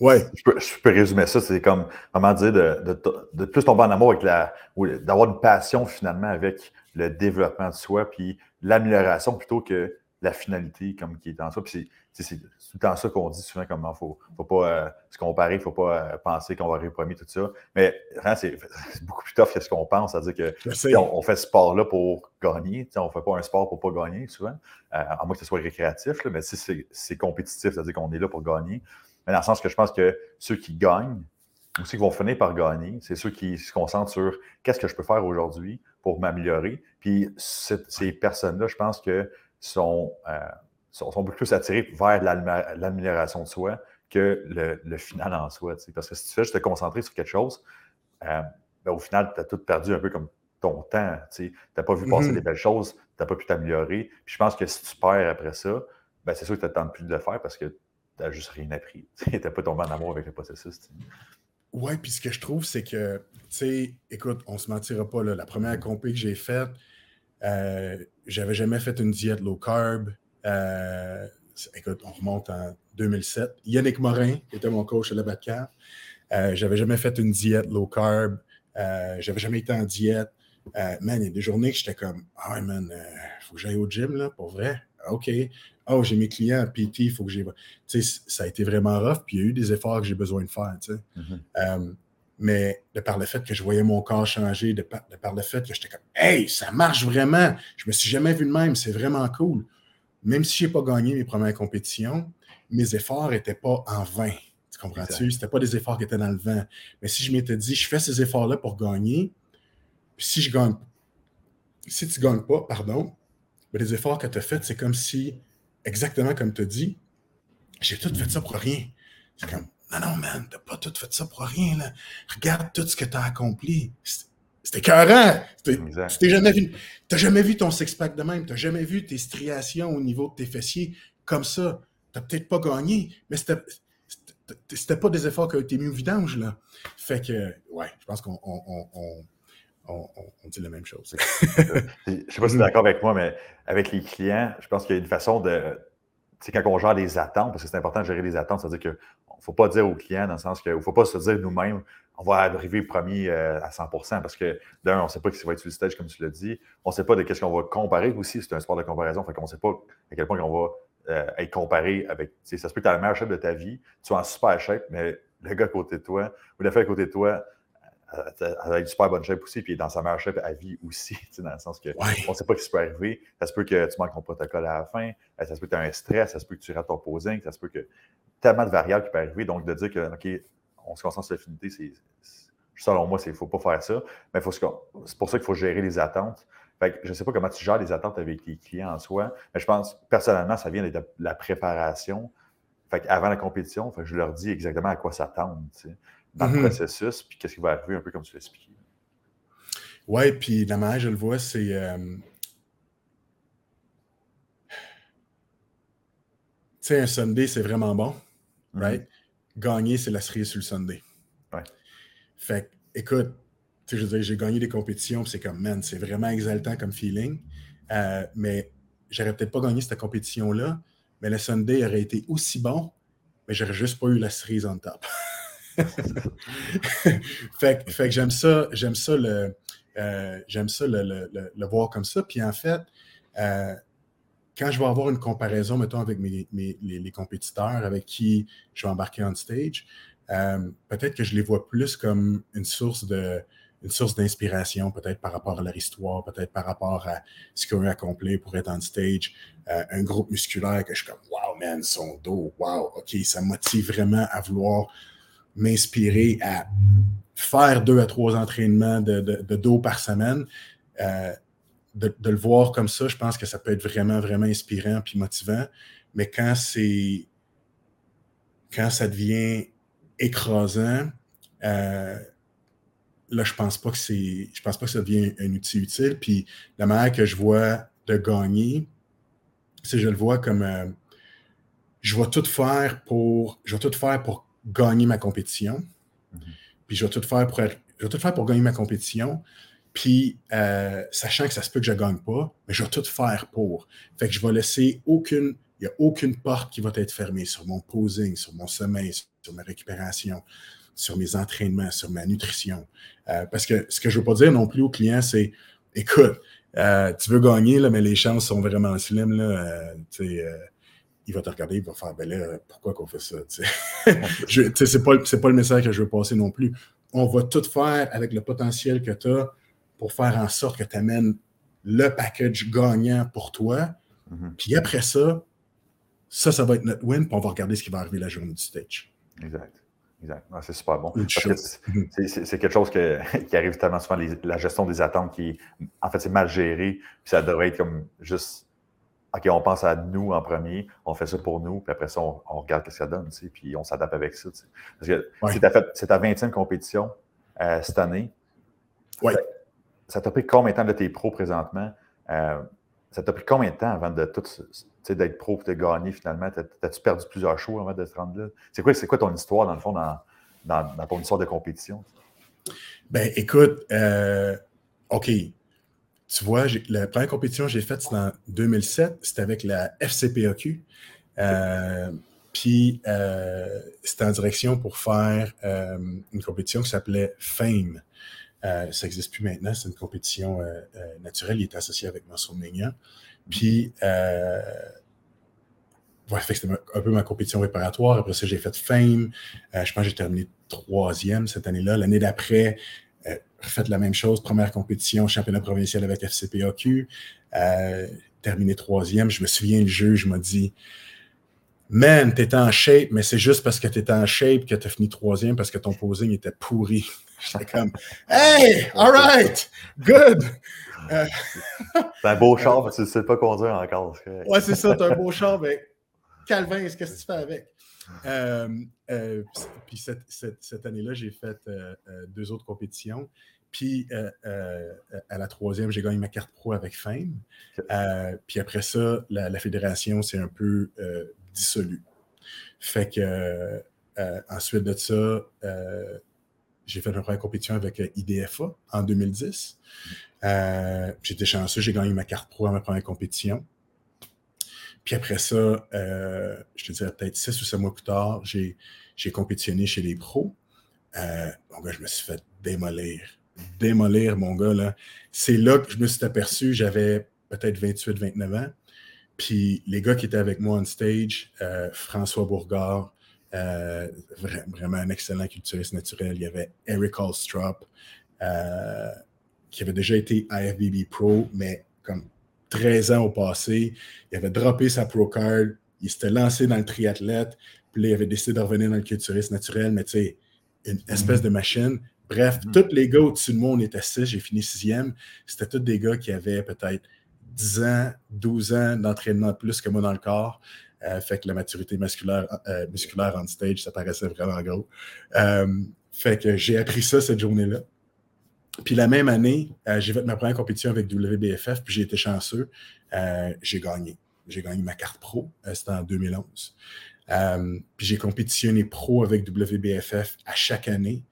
Ouais. Je peux, je peux, résumer ça, c'est comme comment dire de, de, plus tomber en amour avec la. ou d'avoir une passion finalement avec le développement de soi, puis l'amélioration plutôt que la finalité comme qui est en soi. Puis c'est tout le temps ça qu'on dit souvent, comme il faut, faut pas euh, se comparer, il ne faut pas euh, penser qu'on va arriver premier, tout ça. Mais c'est beaucoup plus tough que ce qu'on pense. C'est-à-dire que on, fait ce sport-là pour gagner. On ne fait pas un sport pour pas gagner souvent, euh, à moins que ce soit récréatif, mais si c'est compétitif, c'est-à-dire qu'on est là pour gagner. Mais dans le sens que je pense que ceux qui gagnent, ou ceux qui vont finir par gagner, c'est ceux qui se concentrent sur qu'est-ce que je peux faire aujourd'hui pour m'améliorer. Puis ces personnes-là, je pense que sont, euh, sont, beaucoup plus attirés vers l'amélioration de soi que le, final en soi. Parce que si tu fais juste te concentrer sur quelque chose, euh, ben, au final, tu as tout perdu un peu comme ton temps. Tu n'as pas vu passer mm-hmm. des belles choses, tu n'as pas pu t'améliorer. Puis je pense que si tu perds après ça, ben, c'est sûr que tu n'attends plus de le faire parce que tu n'as juste rien appris. Tu n'es pas tombé en amour avec le processus. Ouais, puis ce que je trouve, c'est que, tu sais, écoute, on se mentira pas, là, la première compé que j'ai faite, euh, j'avais jamais fait une diète low carb. Euh, écoute, on remonte en 2007. Yannick Morin, qui était mon coach à la Batcave, euh, j'avais jamais fait une diète low carb. J'avais jamais été en diète. Man, il y a des journées que j'étais comme, ah, man, il faut que j'aille au gym, là, pour vrai. OK. Oh, j'ai mes clients à PT, il faut que j'y Tu sais, ça a été vraiment rough, puis il y a eu des efforts que j'ai besoin de faire, tu sais. Mm-hmm mais de par le fait que je voyais mon corps changer, de par, le fait que j'étais comme Hey, ça marche vraiment! Je me suis jamais vu de même, c'est vraiment cool. Même si je n'ai pas gagné mes premières compétitions, mes efforts n'étaient pas en vain. Tu comprends-tu? Ce pas des efforts qui étaient dans le vent. Mais si je m'étais dit, je fais ces efforts-là pour gagner, puis si je gagne, si tu ne gagnes pas, pardon, les efforts que tu as faits, c'est comme si, exactement comme tu as dit, j'ai tout fait ça pour rien. C'est comme, non, non, man, t'as pas tout fait ça pour rien, là. Regarde tout ce que t'as accompli. C'était écœurant. Tu jamais vu. T'as jamais vu ton six-pack de même. T'as jamais vu tes striations au niveau de tes fessiers comme ça. T'as peut-être pas gagné, mais c'était. C'était pas des efforts qui ont été mis au vidange, là. Fait que, ouais, je pense qu'on on, on, on, dit la même chose. je ne sais pas si tu es d'accord avec moi, mais avec les clients, je pense qu'il y a une façon de. C'est quand on gère les attentes, parce que c'est important de gérer les attentes, c'est-à-dire que ne faut pas dire aux clients dans le sens qu'il ne faut pas se dire nous-mêmes, on va arriver premier euh, à 100% parce que d'un, on ne sait pas qui va être sur le stage, comme tu l'as dit. On ne sait pas de qu'est-ce qu'on va comparer aussi. C'est un sport de comparaison. Fait qu'on ne sait pas à quel point on va euh, être comparé avec. Ça se peut que tu as la meilleure shape de ta vie, tu es en super shape, mais le gars à côté de toi ou la à côté de toi, elle a une super bonne shape aussi, puis dans sa meilleure shape à vie aussi, dans le sens que on ne sait pas ce qui peut arriver. Ça se peut que tu manques ton protocole à la fin, euh, ça se peut que tu as un stress, ça se peut que tu rates ton posing, ça se peut que tellement de variables qui peuvent arriver. Donc, de dire que, OK, on se concentre sur l'affinité, c'est, selon moi, il ne faut pas faire ça. Mais faut, c'est pour ça qu'il faut gérer les attentes. je ne sais pas comment tu gères les attentes avec les clients en soi, mais je pense, personnellement, ça vient de la préparation. Fait avant la compétition, je leur dis exactement à quoi s'attendre dans le mm-hmm. processus, puis qu'est-ce qui va arriver, un peu comme tu l'expliquais. Oui, puis la manière je le vois, c'est. Euh, tu sais, un Sunday, c'est vraiment bon, mm-hmm. right? Gagner, c'est la cerise sur le Sunday. Ouais. Fait écoute, tu sais, je veux dire, j'ai gagné des compétitions, c'est comme, man, c'est vraiment exaltant comme feeling. Euh, mais j'aurais peut-être pas gagné cette compétition-là, mais le Sunday aurait été aussi bon, mais j'aurais juste pas eu la cerise en top. fait, que j'aime ça, j'aime ça le, euh, j'aime ça le, voir comme ça. Puis en fait, euh, quand je vais avoir une comparaison, mettons, avec mes, les, compétiteurs avec qui je vais embarquer en stage, euh, peut-être que je les vois plus comme une source de une source d'inspiration, peut-être par rapport à leur histoire, peut-être par rapport à ce qu'ils ont accompli pour être en stage. un groupe musculaire que je suis comme Wow, man, son dos, wow, OK, ça me motive vraiment à vouloir m'inspirer à faire deux à trois entraînements de, dos par semaine, euh, de, le voir comme ça, je pense que ça peut être vraiment, vraiment inspirant puis motivant. Mais quand c'est quand ça devient écrasant, euh, là, je pense pas que c'est. Je pense pas que ça devient un outil utile. Puis la manière que je vois de gagner, c'est je le vois comme euh, je vais tout faire pour. Je vais tout faire pour gagner ma compétition. Mhm. Puis je vais tout faire pour je vais tout faire pour gagner ma compétition. Puis, euh, sachant que ça se peut que je ne gagne pas, mais je vais tout faire pour. Fait que je vais laisser aucune, il n'y a aucune porte qui va être fermée sur mon posing, sur mon sommeil, sur ma récupération, sur mes entraînements, sur ma nutrition. Euh, parce que ce que je ne veux pas dire non plus aux clients, c'est écoute, Euh, tu veux gagner, là, mais les chances sont vraiment slim. Là, il va te regarder, il va faire ben là, pourquoi qu'on fait ça? c'est pas, pas le message que je veux passer non plus. On va tout faire avec le potentiel que tu as pour faire en sorte que tu amènes le package gagnant pour toi. Mm-hmm. Puis après ça, ça, ça va être notre win, puis on va regarder ce qui va arriver la journée du stage. Exact. Exact. c'est super bon. C'est quelque chose qui arrive tellement souvent, la gestion des attentes qui, en fait, c'est mal géré. Puis ça devrait être comme juste, OK, on pense à nous en premier, on fait ça pour nous, puis après ça, on, regarde ce que ça donne, tu puis on s'adapte avec ça. Parce que c'est ta 20e compétition euh, cette année. Oui. Ça t'a pris combien de temps de tes pros présentement? Euh, ça t'a pris combien de temps avant de tout d'être pro et de gagner finalement? T'as-tu perdu plusieurs shows avant de te rendre là? C'est quoi, quoi ton histoire, dans le fond, dans, dans, ton histoire de compétition? Ben, écoute, euh, OK. Tu vois, la première compétition que j'ai faite, c'était en 2007. C'était avec la FCPAQ. Euh, puis, euh, c'était en direction pour faire une compétition qui s'appelait Fame. ça n'existe plus maintenant. C'est une compétition naturelle. Il est associé avec Maignan. Puis, euh, c'était un peu ma compétition réparatoire. Après ça, j'ai fait Fame. Euh, je pense que j'ai terminé troisième cette année-là. L'année d'après, refait la même chose. Première compétition, championnat provincial avec FCPAQ. Euh, terminé troisième. Je me souviens, le juge m'a dit Man, t'étais en shape, mais c'est juste parce que t'étais en shape que t'as fini troisième parce que ton posing était pourri. J'étais comme Hey, all right, good. Euh, c'est un beau char, mais tu ne sais pas conduire encore. Ouais, c'est ça, tu un beau char, mais Calvin, qu'est-ce que tu fais avec? Euh, euh, puis cette, cette, année-là, j'ai fait deux autres compétitions. Puis à la troisième, j'ai gagné ma carte pro avec Fame. puis après ça, la, fédération s'est un peu dissolue. Fait que ensuite de ça, j'ai fait ma première compétition avec IDFA en 2010. Euh, j'étais chanceux, j'ai gagné ma carte pro à ma première compétition. Puis après ça, euh, je te dirais peut-être six ou sept mois plus tard, j'ai, compétitionné chez les pros. Euh, mon gars, je me suis fait démolir. Démolir, mon gars. Là. C'est là que je me suis aperçu, j'avais peut-être 28, 29 ans. Puis les gars qui étaient avec moi on stage, François Bourgard, vraiment un excellent culturiste naturel. Il y avait Eric Alstrop, qui avait déjà été IFBB Pro, mais comme 13 ans au passé. Il avait droppé sa Pro Card, il s'était lancé dans le triathlète, puis là, il avait décidé de revenir dans le culturisme naturel, mais tu sais, une espèce de machine. Bref, mm-hmm. tous les gars au-dessus de moi, on était 6, j'ai fini sixième. C'était tous des gars qui avaient peut-être 10 ans, 12 ans d'entraînement de plus que moi dans le corps. Euh, fait que la maturité musculaire, euh, musculaire on stage, ça paraissait vraiment gros. Euh, fait que j'ai appris ça cette journée-là. Puis la même année, euh, j'ai fait ma première compétition avec WBFF, puis j'ai été chanceux. Euh, j'ai gagné. J'ai gagné ma carte pro. Euh, c'était en 2011. puis j'ai compétitionné pro avec WBFF à chaque année.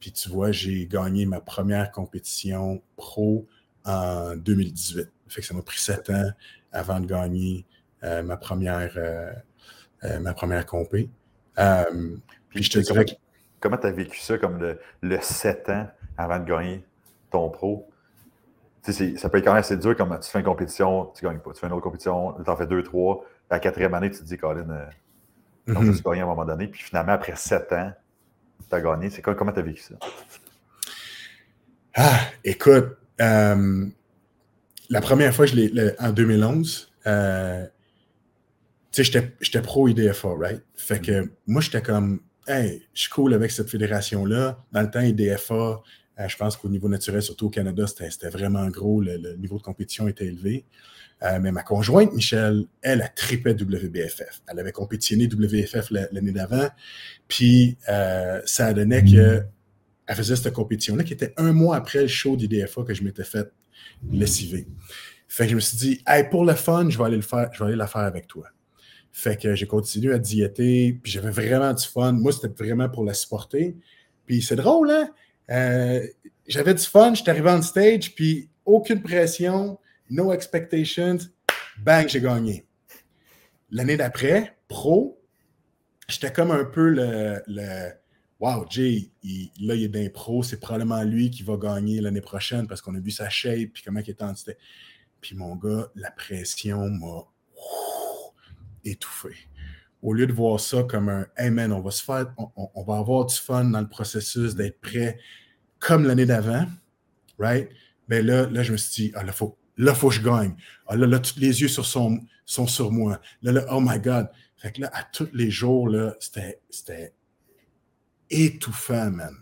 puis tu vois, j'ai gagné ma première compétition pro en 2018. Fait que ça m'a pris sept ans avant de gagner ma première ma première compé. puis je te dirais que Comment tu as vécu ça comme le, le 7 ans avant de gagner ton pro? ça peut être quand même assez dur comme tu fais une compétition, tu ne gagnes pas. Tu fais une autre compétition, tu en fais deux, trois. La quatrième année, tu te dis, Colin, euh, mm -hmm. tu gagné à un moment donné. Puis finalement, après sept ans, tu as gagné. C'est quoi, comment tu as vécu ça? Ah, écoute, euh, la première fois, je l'ai, en 2011, euh, tu sais, j'étais pro IDFA, right? Fait que mm-hmm. moi, j'étais comme, hey, je suis cool avec cette fédération-là. Dans le temps, IDFA, euh, je pense qu'au niveau naturel, surtout au Canada, c'était vraiment gros. Le, niveau de compétition était élevé. Euh, mais ma conjointe, Michelle, elle a tripé WBFF. Elle avait compétitionné WFF l'année d'avant. Puis euh, ça donnait qu'elle faisait cette compétition-là qui était un mois après le show d'IDFA que je m'étais fait lessiver. Fait que je me suis dit, hey, pour le fun, je vais aller le faire, je vais aller la faire avec toi. Fait que j'ai continué à diéter, puis j'avais vraiment du fun. Moi, c'était vraiment pour la supporter. Puis c'est drôle, hein? Euh, j'avais du fun, j'étais arrivé en stage, puis aucune pression, no expectations. Bang, j'ai gagné. L'année d'après, pro, j'étais comme un peu le, le Wow, Jay, là, il est d'impro, c'est probablement lui qui va gagner l'année prochaine parce qu'on a vu sa shape, puis comment il était en Puis mon gars, la pression m'a étouffé. Au lieu de voir ça comme un Hey man, on va se faire, on, va avoir du fun dans le processus d'être prêt comme l'année d'avant, right? Ben là, là, je me suis dit, ah, là, faut, là, faut que je gagne. Ah, là, là, tous les yeux sont sur moi. Là, là, oh my God. Fait que là, à tous les jours, là, c'était étouffant, man.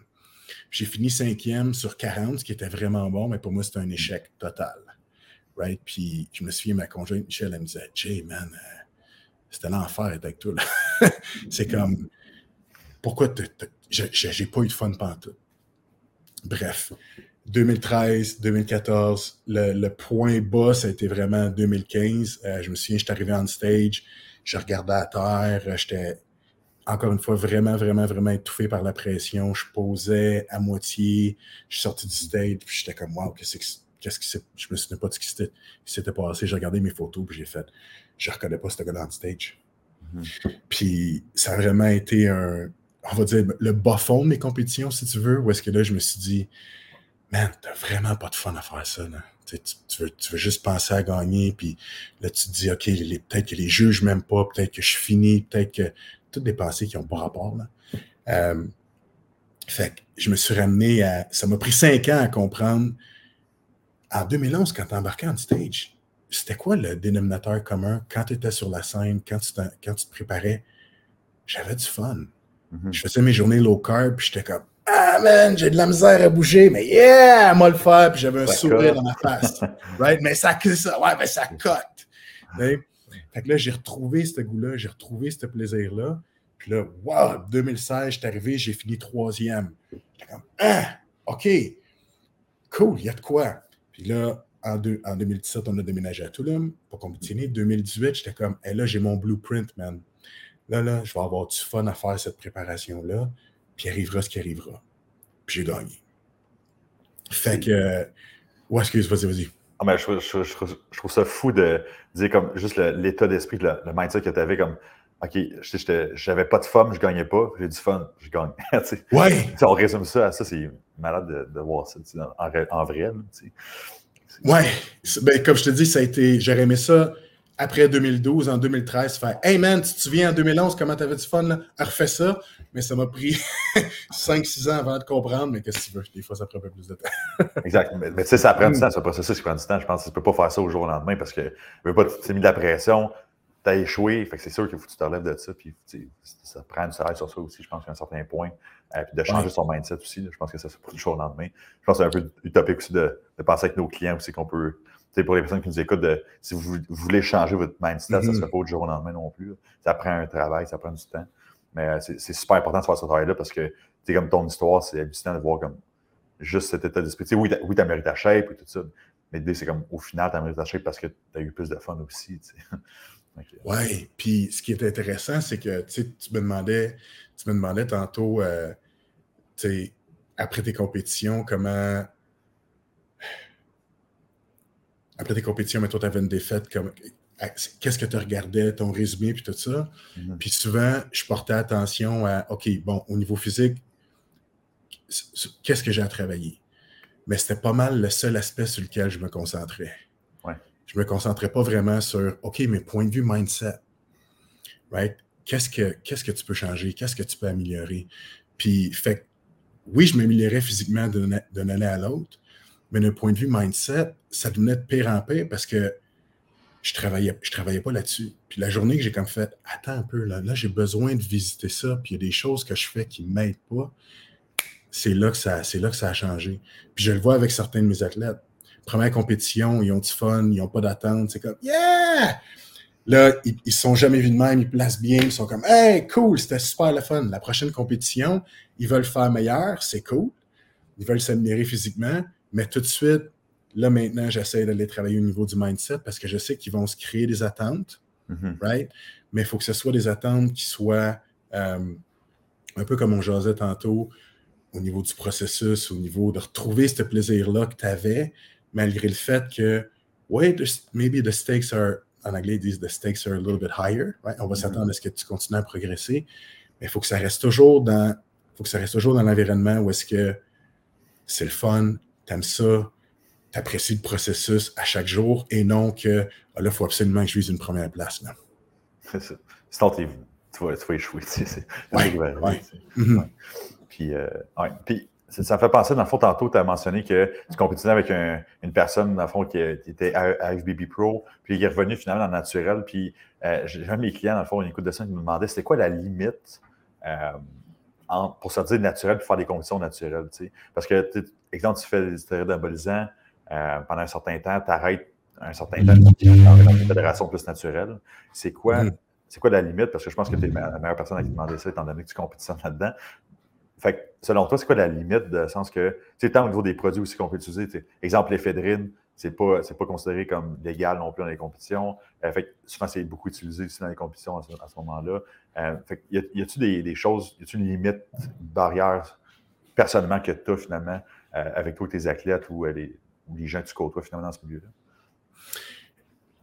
J'ai fini cinquième sur 40, ce qui était vraiment bon, mais pour moi, c'était un échec total. Right? Puis je me souviens, ma conjointe Michelle, elle me disait Jay, man, euh, c'était l'enfer avec toi. c'est comme, pourquoi j'ai pas eu de fun tout. Bref, 2013, 2014, le, point bas, ça a été vraiment 2015. Euh, je me souviens, j'étais arrivé on stage, je regardais à terre, j'étais encore une fois vraiment, vraiment, vraiment étouffé par la pression. Je posais à moitié, je suis sorti du stage, puis j'étais comme, wow, qu'est-ce que qu'est-ce qui s'est. Je me souviens pas de ce qui s'était passé. J'ai regardé mes photos, puis j'ai fait, je reconnais pas ce gars-là on stage. Mm-hmm. Puis ça a vraiment été un, on va dire, le bas fond de mes compétitions, si tu veux, où est-ce que là, je me suis dit, man, t'as vraiment pas de fun à faire ça. Là. Tu, veux, tu veux juste penser à gagner, puis là, tu te dis, OK, peut-être que les juges m'aiment pas, peut-être que je finis, peut-être que. Toutes des pensées qui n'ont pas rapport. Là. Euh, fait que je me suis ramené à. Ça m'a pris cinq ans à comprendre. En 2011, quand tu embarqué en stage, c'était quoi le dénominateur commun? Quand tu étais sur la scène, quand tu, quand tu te préparais? J'avais du fun. Mm-hmm. Je faisais mes journées low carb, puis j'étais comme ah man, j'ai de la misère à bouger, mais yeah, moi le faire, puis j'avais un sourire dans ma face. right? Mais ça, ça, ouais, mais ça cote. Fait que là, j'ai retrouvé ce goût-là, j'ai retrouvé ce plaisir-là. Puis là, wow, 2016, j'étais arrivé, j'ai fini troisième. J'étais comme, ah, OK, cool, il y a de quoi. Puis là, en, en 2017, on a déménagé à Toulouse pour compétitionner. 2018, j'étais comme, hey, là, j'ai mon blueprint, man. Là, là, je vais avoir du fun à faire cette préparation-là puis arrivera ce qui arrivera. Puis j'ai gagné. Fait que. Ouais, excuse, vas-y, vas-y. Ah, mais je, je, trouve ça fou de dire comme juste l'état d'esprit, le, le, mindset que tu avais comme OK, j'avais pas de fun, je gagnais pas, j'ai du fun, je gagne. ouais. on résume ça à ça, c'est malade de, voir ça en, en, vrai. Ouais. Ben, comme je te dis, ça a été. J'aurais aimé ça après 2012, en 2013, faire Hey man, tu te souviens en 2011 comment tu avais du fun? Là? Refais ça. Mais ça m'a pris 5-6 ans avant de comprendre. Mais qu'est-ce que tu veux? Des fois, ça prend un peu plus de temps. exact. Mais, tu sais, ça prend du temps, ce processus qui prend du temps. Je pense que tu ne peux pas faire ça au jour au lendemain parce que tu t'es mis de la pression, tu as échoué. Fait que c'est sûr qu'il faut que tu te relèves de ça. Puis ça prend du travail sur ça aussi, je pense, qu'à un certain point. Euh, puis de changer son mindset aussi. je pense que ça, c'est pas du jour au lendemain. Je pense que c'est un peu utopique aussi de, de penser avec nos clients aussi qu'on peut pour les personnes qui nous écoutent, si vous, voulez changer votre mindset, ça ne se mm-hmm. fait pas du jour au lendemain non plus. Ça prend un travail, ça prend du temps. Mais euh, c'est super important de faire ce travail-là parce que, tu comme ton histoire, c'est hallucinant de voir comme juste cet état d'esprit. Oui, tu as mérité ta shape et tout ça, mais l'idée, c'est comme au final, tu as mérité ta shape parce que tu as eu plus de fun aussi. Oui, puis ce qui est intéressant, c'est que tu me demandais, tu me demandais tantôt, euh, après tes compétitions, comment après tes compétitions, mais toi, tu avais une défaite, comme qu'est-ce que tu regardais, ton résumé, puis tout ça. Mm-hmm. Puis souvent, je portais attention à, OK, bon, au niveau physique, qu'est-ce que j'ai à travailler? Mais c'était pas mal le seul aspect sur lequel je me concentrais. Je me concentrais pas vraiment sur, OK, mes points de vue mindset. Right? Qu'est-ce que, qu'est-ce que tu peux changer? Qu'est-ce que tu peux améliorer? Puis, fait oui, je m'améliorais physiquement d'une année à l'autre, mais d'un point de vue mindset, ça devenait de pire en pire parce que je travaillais, je travaillais pas là-dessus. Puis la journée que j'ai comme fait, attends un peu, là, là j'ai besoin de visiter ça, puis il y a des choses que je fais qui ne m'aident pas, c'est là, que ça, c'est là que ça a changé. Puis je le vois avec certains de mes athlètes. Première compétition, ils ont du fun, ils n'ont pas d'attente, c'est comme Yeah! Là, ils ne sont jamais vus de même, ils placent bien, ils sont comme Hey, cool, c'était super le fun. La prochaine compétition, ils veulent faire meilleur, c'est cool. Ils veulent s'admirer physiquement, mais tout de suite, là maintenant, j'essaie d'aller travailler au niveau du mindset parce que je sais qu'ils vont se créer des attentes, mm-hmm. right? Mais il faut que ce soit des attentes qui soient euh, un peu comme on jasait tantôt, au niveau du processus, au niveau de retrouver ce plaisir-là que tu avais, malgré le fait que, oui, maybe the stakes are, en anglais, ils disent the stakes are a little bit higher, right? On va mm-hmm. s'attendre à ce que tu continues à progresser, mais il faut que ça reste toujours dans faut que ça reste toujours dans l'environnement où est-ce que c'est le fun, t'aimes ça, t'apprécies le processus à chaque jour et non que ah, là, il faut absolument que je vise une première place. C'est ça. Sinon, tu vas, tu vas échouer. C'est ouais, ouais. Mm-hmm. Puis, euh, ouais. Puis, ça me fait penser, dans le fond, tantôt, tu as mentionné que tu compétitionnais avec une personne, dans le fond, qui, était à, FBB Pro, puis il est revenu finalement en naturel. Puis, euh, j'ai j'ai mes clients, dans le fond, une écoute de ça, qui me demandaient c'était quoi la limite euh, pour sortir naturel pour faire des conditions naturelles. Tu sais? Parce que, exemple, tu fais des stéroïdes anabolisants euh, pendant un certain temps, tu arrêtes un certain temps dans une fédération plus naturelle. C'est quoi, mm. c'est quoi la limite? Parce que je pense que tu es la meilleure personne à qui demander ça, étant donné que tu compétitionnes là-dedans. Fait que, selon toi, c'est quoi la limite de sens que, tu sais, tant au niveau des produits aussi qu'on peut utiliser, exemple, l'éphédrine, c'est pas, pas considéré comme légal non plus dans les compétitions. Euh, fait que souvent, c'est beaucoup utilisé aussi dans les compétitions à ce, moment-là. Euh, fait y a-tu des, des, choses, y a-tu une limite, une barrière personnellement que tu as finalement euh, avec toi, tes athlètes ou les, les, gens que tu côtoies finalement dans ce milieu-là?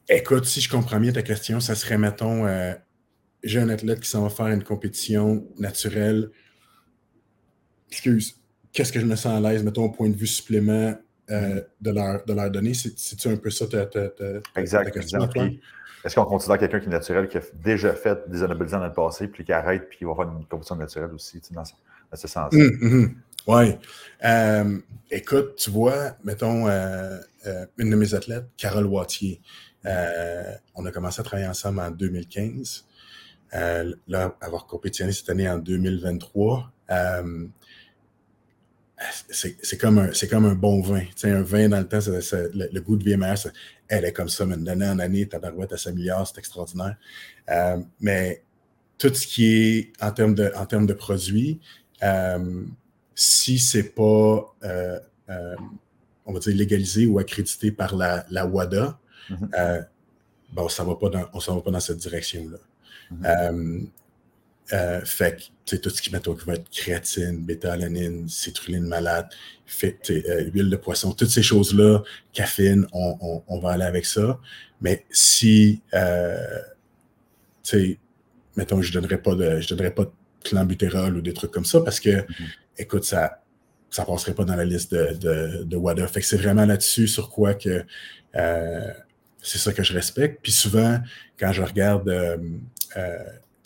Écoute, si je comprends bien ta question, ça serait, mettons, j'ai un athlète qui s'en va faire une compétition naturelle excuse, qu'est-ce que je me sens à l'aise, mettons, au point de vue supplément euh, de, leur, de leur donner? C'est-tu un peu ça ta, ta, exact, Est-ce qu'on considère quelqu'un qui est naturel, qui a déjà fait des anabolisants dans le passé, puis qui arrête, puis qui va faire une compétition naturelle aussi, dans, ce sens là hum, hum, hum. Oui. Euh, écoute, tu vois, mettons, euh, une de mes athlètes, Carole Wattier, on a commencé à travailler ensemble en 2015. là, avoir compétitionné cette année en 2023 c'est comme, un, comme un bon vin. un vin, dans le temps, le, goût de vie elle est comme ça, mais d'année en année, ta barouette, elle s'améliore, c'est extraordinaire. Euh, mais tout ce qui est en termes de, en termes de produits, euh, si c'est pas, euh, on va dire, légalisé ou accrédité par la, la WADA, mm-hmm. bon, ça va pas dans, on ne va pas dans cette direction-là. Mm-hmm. Euh, fait que, tout ce qui, qui va être créatine, bêta-alanine, citruline malade, fait, euh, huile de poisson, toutes ces choses-là, caféine, on, on, on, va aller avec ça. Mais si, euh, tu sais, mettons, je ne donnerais pas de, je donnerais pas de clenbutérol ou des trucs comme ça parce que, mm-hmm. écoute, ça, ça passerait pas dans la liste de, de, de WADA. Fait que c'est vraiment là-dessus sur quoi que, c'est ça que je respecte. Puis souvent, quand je regarde,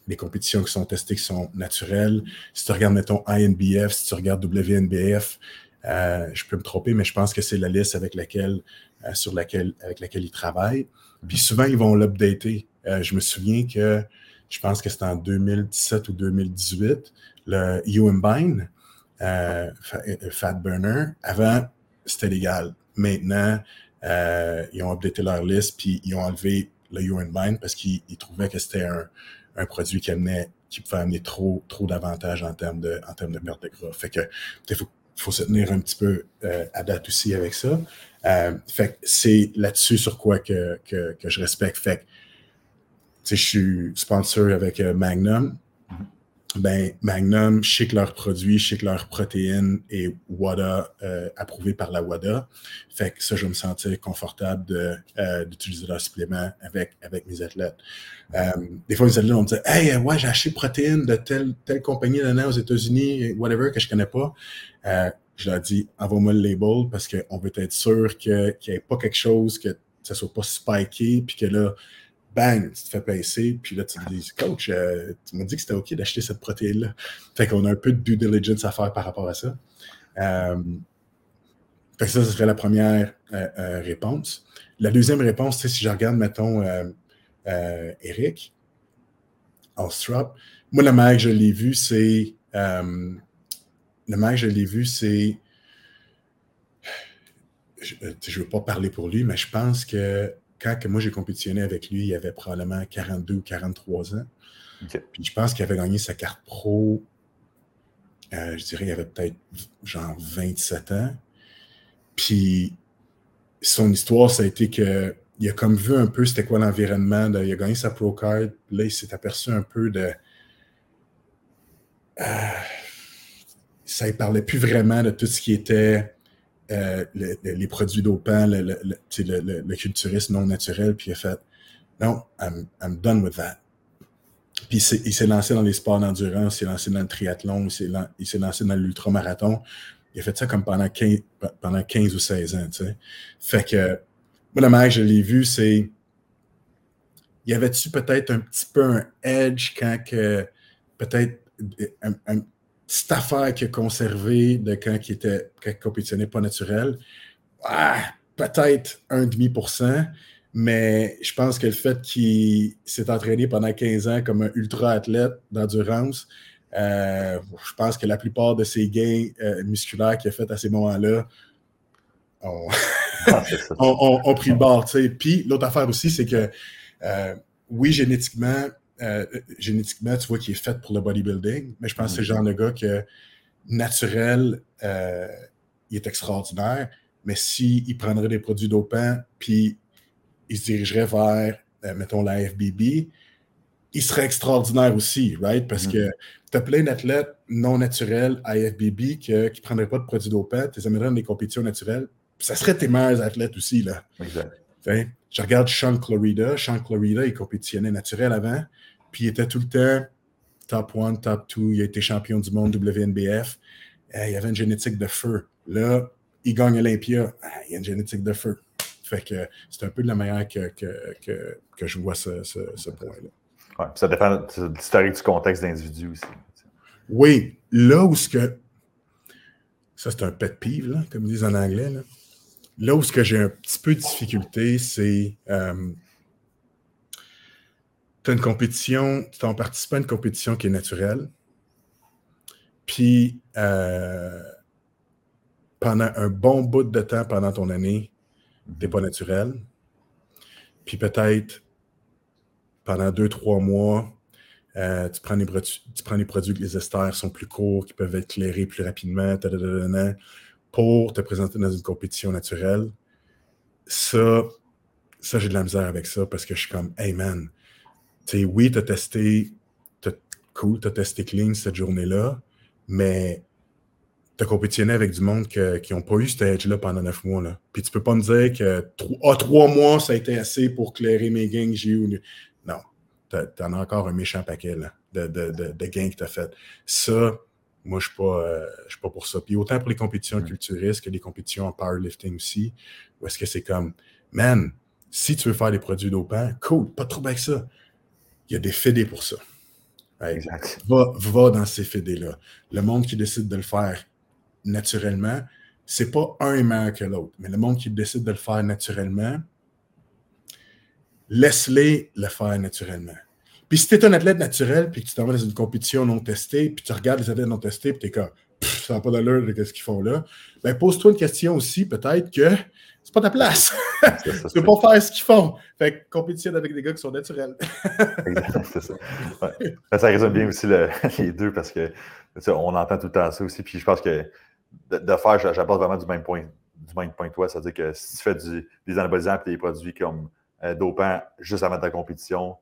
les compétitions qui sont testées, qui sont naturelles. Si tu regardes, mettons, INBF, si tu regardes WNBF, euh, je peux me tromper, mais je pense que c'est la liste avec laquelle, euh, sur laquelle, avec laquelle ils travaillent. Puis souvent, ils vont l'updater. Euh, je me souviens que je pense que c'était en 2017 ou 2018, le UMBINE, Fat Burner, avant, c'était légal. Maintenant, ils ont updaté leur liste, puis ils ont enlevé le UMBINE parce qu'ils trouvaient que c'était un, un produit qui qui pouvait amener trop, trop d'avantages en termes de, en termes de perte de gras. Fait que, il faut, faut, se tenir un petit peu euh, à date aussi avec ça. Euh, fait que c'est là-dessus sur quoi que, que, que, je respecte. Fait que, je suis sponsor avec euh, Magnum ben, Magnum, je sais que leurs produits, je sais que leurs protéines est WADA, euh, approuvé par la WADA. Fait que ça, je me sentais confortable euh, d'utiliser leurs suppléments avec, avec mes athlètes. Euh, des fois, les athlètes vont me dire Hey, ouais, j'ai acheté protéines de telle, telle compagnie là aux États-Unis, whatever, que je connais pas. je leur dis Envoie-moi le label parce qu'on veut être sûr qu'il n'y ait pas quelque chose, que ça soit pas spiké, puis que là, bang, tu te fais passer, puis là, tu te dis, coach, euh, tu m'as dit que c'était OK d'acheter cette protéine-là. Fait qu'on a un peu de due diligence à faire par rapport à ça. Euh, fait que ça, ce serait la première euh, réponse. La deuxième réponse, c'est si je regarde, mettons, Eric, Alstrop, moi, le mec, je l'ai vu, c'est. le mec, je l'ai vu, c'est. Je ne veux pas parler pour lui, mais je pense que quand que moi j'ai compétitionné avec lui, il avait probablement 42 ou 43 ans. Puis je pense qu'il avait gagné sa carte pro, euh, je dirais, il avait peut-être genre 27 ans. Puis son histoire, ça a été que il a comme vu un peu c'était quoi l'environnement. Il a gagné sa pro card. Là, il s'est aperçu un peu de. Euh, ça ne parlait plus vraiment de tout ce qui était euh, les produits dopants, le, le, culturisme non naturel, puis il a fait Non, I'm, I'm done with that. Puis il s'est lancé dans les sports d'endurance, il s'est lancé dans le triathlon, il s'est lancé dans l'ultramarathon. Il a fait ça comme pendant 15, pendant 15 ou 16 ans. Fait que, moi, la manière que je l'ai vu, c'est, y avait-tu peut-être un petit peu un edge quand que, peut-être, petite affaire qu'il a conservé de quand il était, quand il compétitionnait pas naturel? Ah, peut-être un demi pour cent, mais je pense que le fait qu'il s'est entraîné pendant 15 ans comme un ultra-athlète d'endurance, euh, je pense que la plupart de ses gains euh, musculaires qu'il a fait à ces moments-là ont, ah, pris le bord. Puis l'autre affaire aussi, c'est que euh, oui, génétiquement, génétiquement, tu vois qu'il est fait pour le bodybuilding, mais je pense que c'est le genre de gars que naturel, il est extraordinaire, mais s'il prendrait des produits dopants, puis il se dirigerait vers, mettons, la FBB, il serait extraordinaire aussi, right? Parce que tu as plein d'athlètes non naturels à FBB qui ne prendraient pas de produits dopants, tu les amènerais dans des compétitions naturelles. Ça serait tes meilleurs athlètes aussi, là. Exact. je regarde Sean Clorida. Sean Clorida, il compétitionnait naturel avant, puis il était tout le temps top 1, top 2. Il a été champion du monde WNBF. Euh, il avait une génétique de feu. Là, il gagne Olympia. Ah, il a une génétique de feu. Fait que c'est un peu de la manière que, que, que, je vois ce, ce point-là ça dépend de l'historique du contexte d'individu aussi. Oui, là où ce que. Ça, c'est un pet peeve, comme ils disent en anglais. Là, où ce que j'ai un petit peu de difficulté, c'est. Euh, tu as une compétition, tu en participant à une compétition qui est naturelle. Puis, euh, pendant un bon bout de temps pendant ton année, tu n'es pas naturel. Puis peut-être pendant deux, trois mois, euh, tu, prends les produits, que les esters sont plus courts, qui peuvent être éclairés plus rapidement, pour te présenter dans une compétition naturelle. Ça, ça j'ai de la misère avec ça parce que je suis comme, hey man, sais, oui, tu as testé, cool, tu as testé clean cette journée-là, mais tu as compétitionné avec du monde qui n'ont pas eu ce edge-là pendant neuf mois. Là. Puis tu peux pas me dire que ah, trois mois, ça a été assez pour clairer mes gains que j'ai eu tu en as encore un méchant paquet de, de, gains que tu as fait. Ça, moi, je ne euh, suis, pas pour ça. Puis autant pour les compétitions mm. culturistes que les compétitions en powerlifting aussi, où est-ce que c'est comme, man, si tu veux faire des produits dopants, cool, pas trop avec ça. Il y a des fédés pour ça. exact. Va, va dans ces fédés-là. Le monde qui décide de le faire naturellement, c'est pas un est meilleur que l'autre, mais le monde qui décide de le faire naturellement, laisse-les le faire naturellement. Puis si tu es un athlète naturel, puis que tu t'en vas dans une compétition non testée, puis tu regardes les athlètes non testés, puis tu es comme, ça n'a pas d'allure de ce qu'ils font là, ben pose-toi une question aussi, peut-être que c'est pas ta place. tu peux pas faire ce qu'ils font. Fait que compétitionne avec des gars qui sont naturels. c'est ça. Ça résume bien aussi les deux parce que on entend tout le temps ça aussi. Puis je pense que de, faire, j'apporte vraiment du même point, du même point que toi. C'est-à-dire que si tu fais des anabolisants et des produits comme euh, dopant juste avant ta compétition,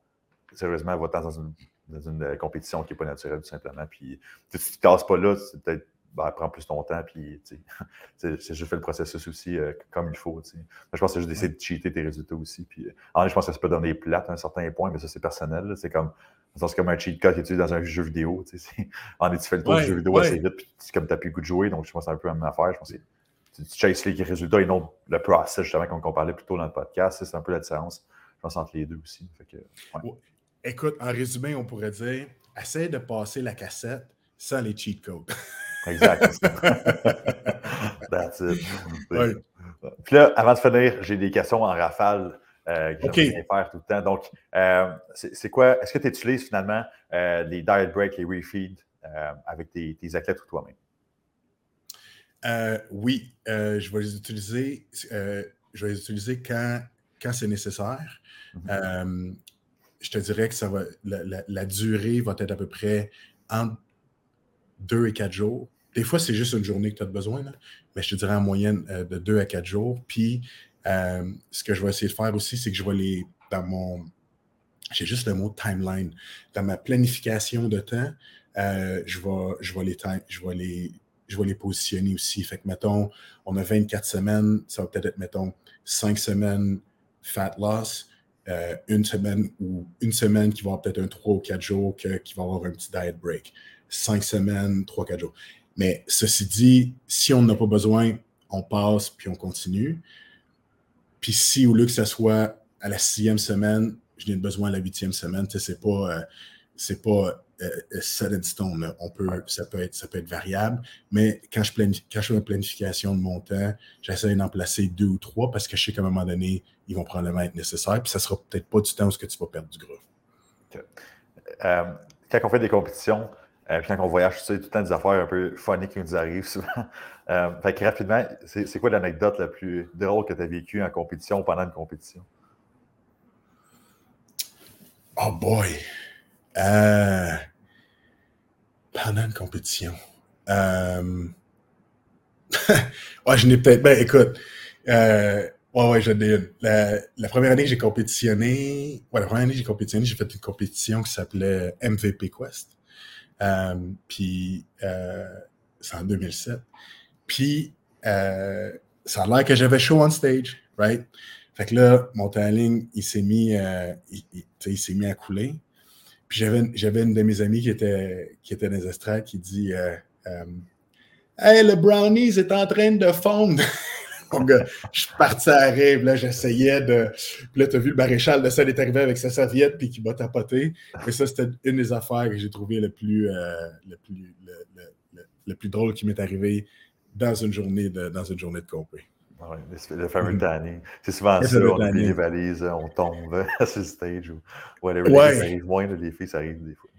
sérieusement, va-t'en dans une, dans une euh, compétition qui n'est pas naturelle, tout simplement. Puis, si tu ne te casses pas là, c'est peut-être ben, prend plus ton temps, puis c'est juste fait le processus aussi euh, comme il faut. Je pense que c'est juste d'essayer de cheater tes résultats aussi. Puis, en je pense que ça peut donner plate à un certain point, mais ça, c'est personnel. C'est comme, comme un cheat code qui est utilisé dans un jeu vidéo. En tu fais le tour du jeu vidéo assez vite, puis comme tu n'as plus le goût de jouer, donc je pense que c'est un peu la même affaire. Je pense que tu, tu chases les résultats et non le process, justement, comme on parlait plus tôt dans le podcast. C'est un peu la différence, je pense, entre les deux aussi. Écoute, en résumé, on pourrait dire essaye de passer la cassette sans les cheat codes. exact. That's it. Puis là, avant de finir, j'ai des questions en rafale. Euh, que okay. faire tout le temps. Donc, euh, c'est quoi? Est-ce que tu utilises finalement euh, les diet breaks, les refeeds avec tes, tes athlètes ou toi-même? Oui, je vais les utiliser. Je vais les utiliser quand, quand c'est nécessaire. Mm-hmm. je te dirais que ça va, la, durée va être à peu près entre deux et quatre jours. Des fois, c'est juste une journée que tu as besoin, mais je te dirais en moyenne de deux à quatre jours. Puis, ce que je vais essayer de faire aussi, c'est que je vais les, dans mon, j'ai juste le mot timeline, dans ma planification de temps, je, vais, je, les, je vais les je les positionner aussi. Fait que, mettons, on a 24 semaines, ça va peut-être être, mettons, 5 semaines fat loss, euh, une semaine ou une semaine qui va avoir peut-être un 3 ou 4 jours qui va avoir un petit diet break. Cinq semaines, 3 quatre jours. Mais ceci dit, si on n'a pas besoin, on passe puis on continue. Puis si au lieu que ce soit à la sixième semaine, je n'ai besoin à la huitième semaine, c'est pas, euh, c'est pas euh, euh, in stone. On peut, ça, peut être, ça peut être variable, mais quand je, planifie, quand je fais une planification de mon temps, j'essaie d'en placer deux ou trois parce que je sais qu'à un moment donné, ils vont probablement être nécessaires, puis ça sera peut-être pas du temps où -ce que tu vas perdre du gros. quand on fait des compétitions, puis quand on voyage, sais, tout le temps des affaires un peu funny qui nous arrivent souvent. fait que rapidement, c'est quoi l'anecdote la plus drôle que tu as vécue en compétition ou pendant une compétition? Oh boy! Euh, pendant une compétition. Euh, ouais, je n'ai peut-être. Ben, écoute. Euh, ouais, ouais, j'en ai une. La, première année que j'ai compétitionné. Ouais, la première année que j'ai compétitionné, j'ai fait une compétition qui s'appelait MVP Quest. Euh, puis, euh, c'est en 2007. Puis, euh, ça a l'air que j'avais show on stage, right? Fait que là, mon talent, il s'est mis, il, s'est mis à couler. Puis j'avais une de mes amies qui était, qui était dans les estrades qui dit Hey, le brownies est en train de fondre. Donc, je suis parti à rêve, là, j'essayais de. Puis là, tu as vu, le maréchal de salle est arrivé avec sa serviette puis qui m'a tapoté. Et ça, c'était une des affaires que j'ai trouvé le plus, euh, le, plus le, le, plus drôle qui m'est arrivé dans une journée de, dans une journée de compé. Oui, le fameux tanning. Mm. C'est souvent ça, on oublie les valises, on tombe sur le stage ou whatever. Ouais. ça arrive moins, les filles, ça arrive des fois.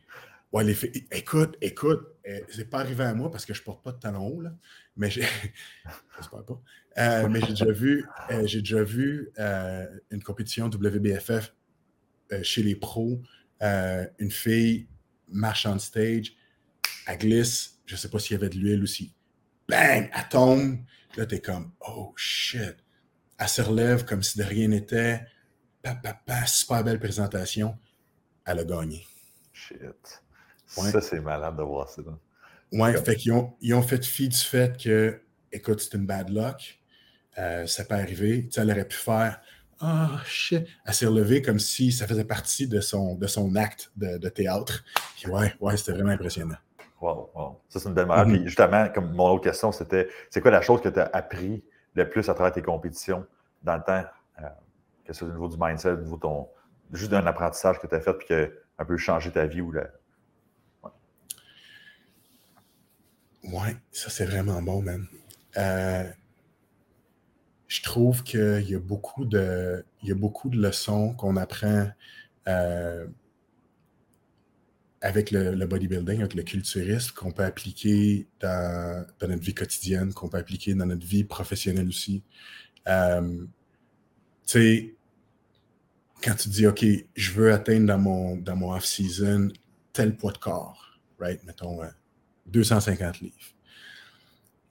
Ouais, les filles, écoute, écoute, euh, c'est pas arrivé à moi parce que je porte pas de talons hauts, là, mais. J'espère pas. Euh, mais j'ai déjà vu, euh, j'ai déjà vu une compétition WBFF chez les pros. une fille marche on stage, elle glisse, je sais pas s'il y avait de l'huile aussi. Bang! Elle tombe Là, t'es comme, oh shit. Elle se relève comme si de rien n'était. Pa, super belle présentation. Elle a gagné. Shit. Ça, c'est malade de voir ça. Ouais, fait qu'ils ont, ils ont fait fi du fait que, écoute, c'est une bad luck. Euh, ça peut arriver. Tu sais, elle aurait pu faire Ah, oh, shit. Elle s'est relevée comme si ça faisait partie de son, de son acte de, de théâtre. Puis ouais, ouais, c'était vraiment impressionnant. Wow, wow. Ça, c'est une belle manière. Mm-hmm. justement, comme mon autre question, c'était c'est quoi la chose que tu as appris le plus à travers tes compétitions dans le temps, euh, que ce soit au niveau du mindset, au niveau de ton. juste d'un apprentissage que tu as fait puis qui a un peu changé ta vie ou la. Ouais. ça c'est vraiment bon, man. Euh, je trouve qu'il y a beaucoup de. Il y a beaucoup de leçons qu'on apprend. Euh, avec le, bodybuilding, avec le culturisme, qu'on peut appliquer dans, notre vie quotidienne, qu'on peut appliquer dans notre vie professionnelle aussi. Euh, tu sais, quand tu dis, OK, je veux atteindre dans mon, dans mon off-season tel poids de corps, right? Mettons 250 euh, livres.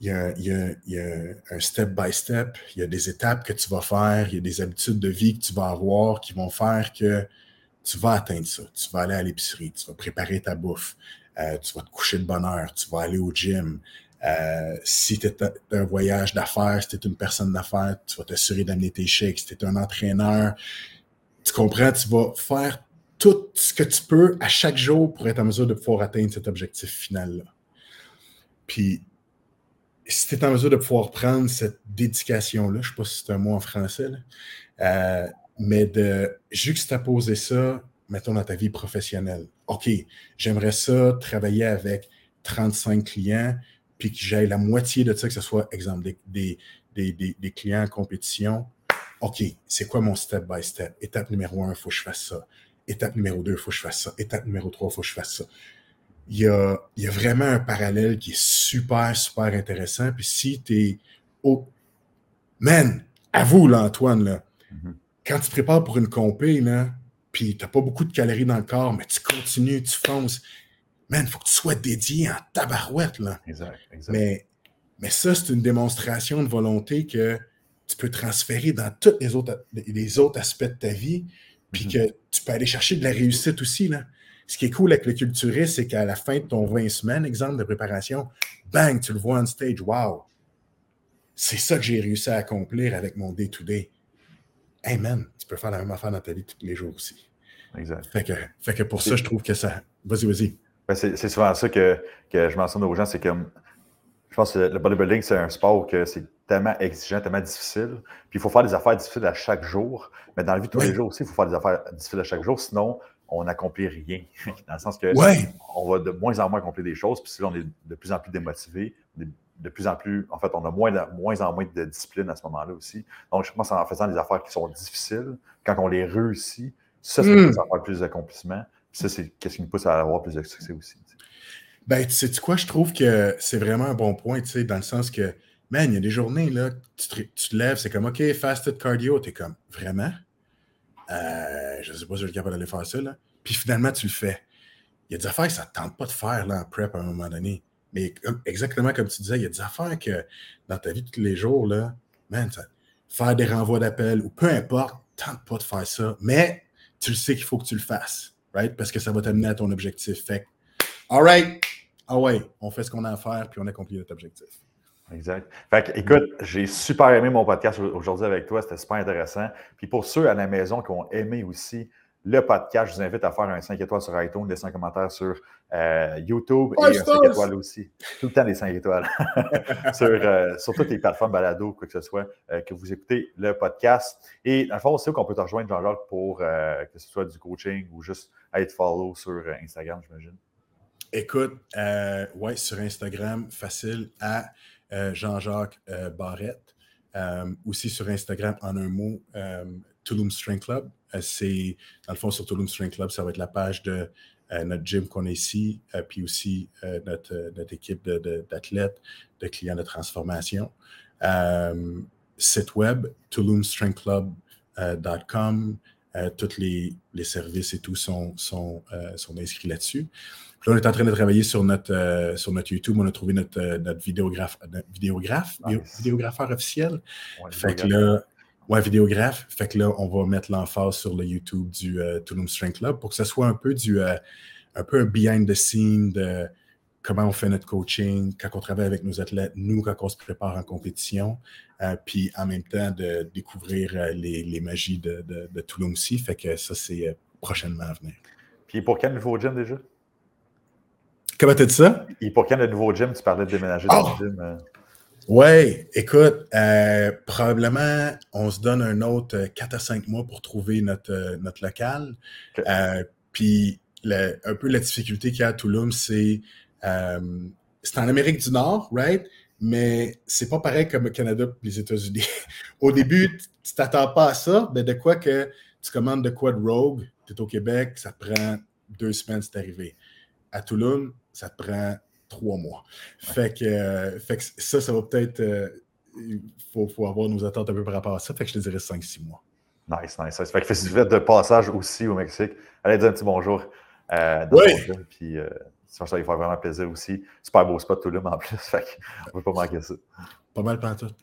Il y, a, un step by step, il y a des étapes que tu vas faire, il y a des habitudes de vie que tu vas avoir qui vont faire que tu vas atteindre ça. Tu vas aller à l'épicerie, tu vas préparer ta bouffe, euh, tu vas te coucher de bonne heure, tu vas aller au gym. Euh, si tu es un voyage d'affaires, si tu es une personne d'affaires, tu vas t'assurer d'amener tes chèques. Si tu es un entraîneur, tu comprends, tu vas faire tout ce que tu peux à chaque jour pour être en mesure de pouvoir atteindre cet objectif final-là. Puis, si tu es en mesure de pouvoir prendre cette dédication-là, je ne sais pas si c'est un mot en français, euh, mais de juxtaposer ça, mettons, dans ta vie professionnelle. OK, j'aimerais ça travailler avec 35 clients, puis que j'aille la moitié de ça, que ce soit, exemple, des, des, clients en compétition. OK, c'est quoi mon step by step? Étape numéro un, il faut que je fasse ça. Étape numéro deux, il faut que je fasse ça. Étape numéro trois, il faut que je fasse ça. Il y, a, il y a vraiment un parallèle qui est super, super intéressant. Puis si tu es. Oh, man, avoue, là, Antoine, là. Mm-hmm quand tu te prépares pour une compé, puis tu n'as pas beaucoup de calories dans le corps, mais tu continues, tu fonces, man, il faut que tu sois dédié en tabarouette. Là. Exact, exact. Mais, mais ça, c'est une démonstration de volonté que tu peux transférer dans tous les autres, les autres aspects de ta vie, puis mm-hmm. que tu peux aller chercher de la réussite aussi. Là. Ce qui est cool avec le culturiste, c'est qu'à la fin de ton 20 semaines, exemple de préparation, bang, tu le vois on stage, wow! C'est ça que j'ai réussi à accomplir avec mon day-to-day. hey man, tu peux faire la même affaire dans ta vie tous les jours aussi. Exact. Fait que, fait que pour ça, je trouve que ça. Vas-y, vas-y. Ben, c'est souvent ça que, que je mentionne aux gens, c'est comme je pense que le bodybuilding, c'est un sport que c'est tellement exigeant, tellement difficile. Puis il faut faire des affaires difficiles à chaque jour. Mais dans la vie de tous les jours aussi, il faut faire des affaires difficiles à chaque jour. Sinon, on n'accomplit rien. dans le sens que on va de moins en moins accomplir des choses. Puis là, on est de plus en plus démotivé. De plus en plus, en fait, on a moins, moins en moins de discipline à ce moment-là aussi. Donc, je pense en faisant des affaires qui sont difficiles, quand on les réussit, ça, c'est mm. avoir plus d'accomplissements. Ça, c'est ce qui nous pousse à avoir plus de succès aussi. Ben, tu sais quoi, je trouve que c'est vraiment un bon point, tu sais, dans le sens que, man, il y a des journées, là, tu te, tu te lèves, c'est comme, OK, fasted cardio, t'es comme, vraiment? Euh, je sais pas si je suis capable d'aller faire ça, là. Puis finalement, tu le fais. Il y a des affaires que ça ne tente pas de faire, là, en prep, à un moment donné. Mais exactement comme tu disais, il y a des affaires que, dans ta vie de tous les jours, là, man, faire des renvois d'appel, ou peu importe, tente pas de faire ça. Mais tu le sais qu'il faut que tu le fasses, right? Parce que ça va t'amener à ton objectif. Fait all right, ah ouais, on fait ce qu'on a à faire, puis on accomplit notre objectif. Exact. Fait que, écoute, j'ai super aimé mon podcast aujourd'hui avec toi. C'était super intéressant. Puis pour ceux à la maison qui ont aimé aussi le podcast, je vous invite à faire un 5 étoiles sur iTunes, laisser un commentaire sur euh, YouTube et un 5 étoiles aussi. Tout le temps des 5 étoiles. sur, euh, sur, toutes les plateformes balado, quoi que ce soit, euh, que vous écoutez le podcast. Et dans le fond, c'est où qu'on peut te rejoindre, Jean-Jacques, pour que ce soit du coaching ou juste être follow sur Instagram, j'imagine? Écoute, euh, ouais, sur Instagram, facile à Jean-Jacques euh, Barrette. aussi sur Instagram, en un mot, Tulum Strength Club. c'est, dans le fond, sur Tulum Strength Club, ça va être la page de notre gym qu'on a ici, puis aussi notre, équipe d'athlètes, de, clients de transformation. site web, tulumstrengthclub.com. tous les, les, services et tout sont, sont, sont inscrits là-dessus. Puis là, on est en train de travailler sur notre, euh, sur notre YouTube. On a trouvé notre, euh, notre vidéographe, vidéographe, vidéographeur officiel. fait que là, ouais, vidéographe. Fait que là, on va mettre l'emphase sur le YouTube du euh, Tulum Strength Club pour que ce soit un peu du, un peu un behind the scene de comment on fait notre coaching, quand on travaille avec nos athlètes, nous, quand on se prépare en compétition, puis en même temps de découvrir les, les, magies de, de, de aussi. Fait que ça, c'est prochainement à venir. Puis pour quel nouveau gym déjà? Comment t'as dit ça? Et pour quand le nouveau gym, tu parlais de déménager dans le gym? Euh? Oui, écoute, euh, probablement, on se donne un autre 4 à 5 mois pour trouver notre, euh, notre local. puis, un peu la difficulté qu'il y a à Toulouse, c'est c'est en Amérique du Nord, right? Mais c'est pas pareil comme au Canada et les États-Unis. au début, tu t'attends pas à ça, mais de quoi que tu commandes de quoi de Rogue, tu es au Québec, ça prend deux semaines, c'est arrivé. À Toulouse, ça te prend trois mois. Fait que, euh, fait que ça, ça va peut-être. Euh, il faut, faut, avoir nos attentes un peu par rapport à ça. Fait que je te dirais 5-6 mois. Nice, nice. Ça fait que fais de passage aussi au Mexique. Allez dire un petit bonjour. Euh, oui. puis euh, ça va faire vraiment plaisir aussi. Super beau spot tout le monde en plus. Fait qu'on ne peut pas manquer ça. Pas mal pantoute.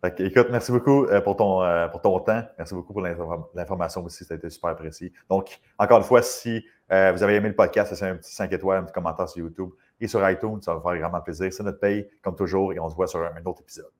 Fait écoute, merci beaucoup pour, ton, pour ton temps. Merci beaucoup pour l'information aussi. Ça a été super apprécié. Donc, encore une fois, si euh, vous avez aimé le podcast, c'est un petit 5 étoiles, un petit commentaire sur YouTube et sur iTunes. Ça va faire vraiment plaisir. C'est notre paye, comme toujours, et on se voit sur un autre épisode.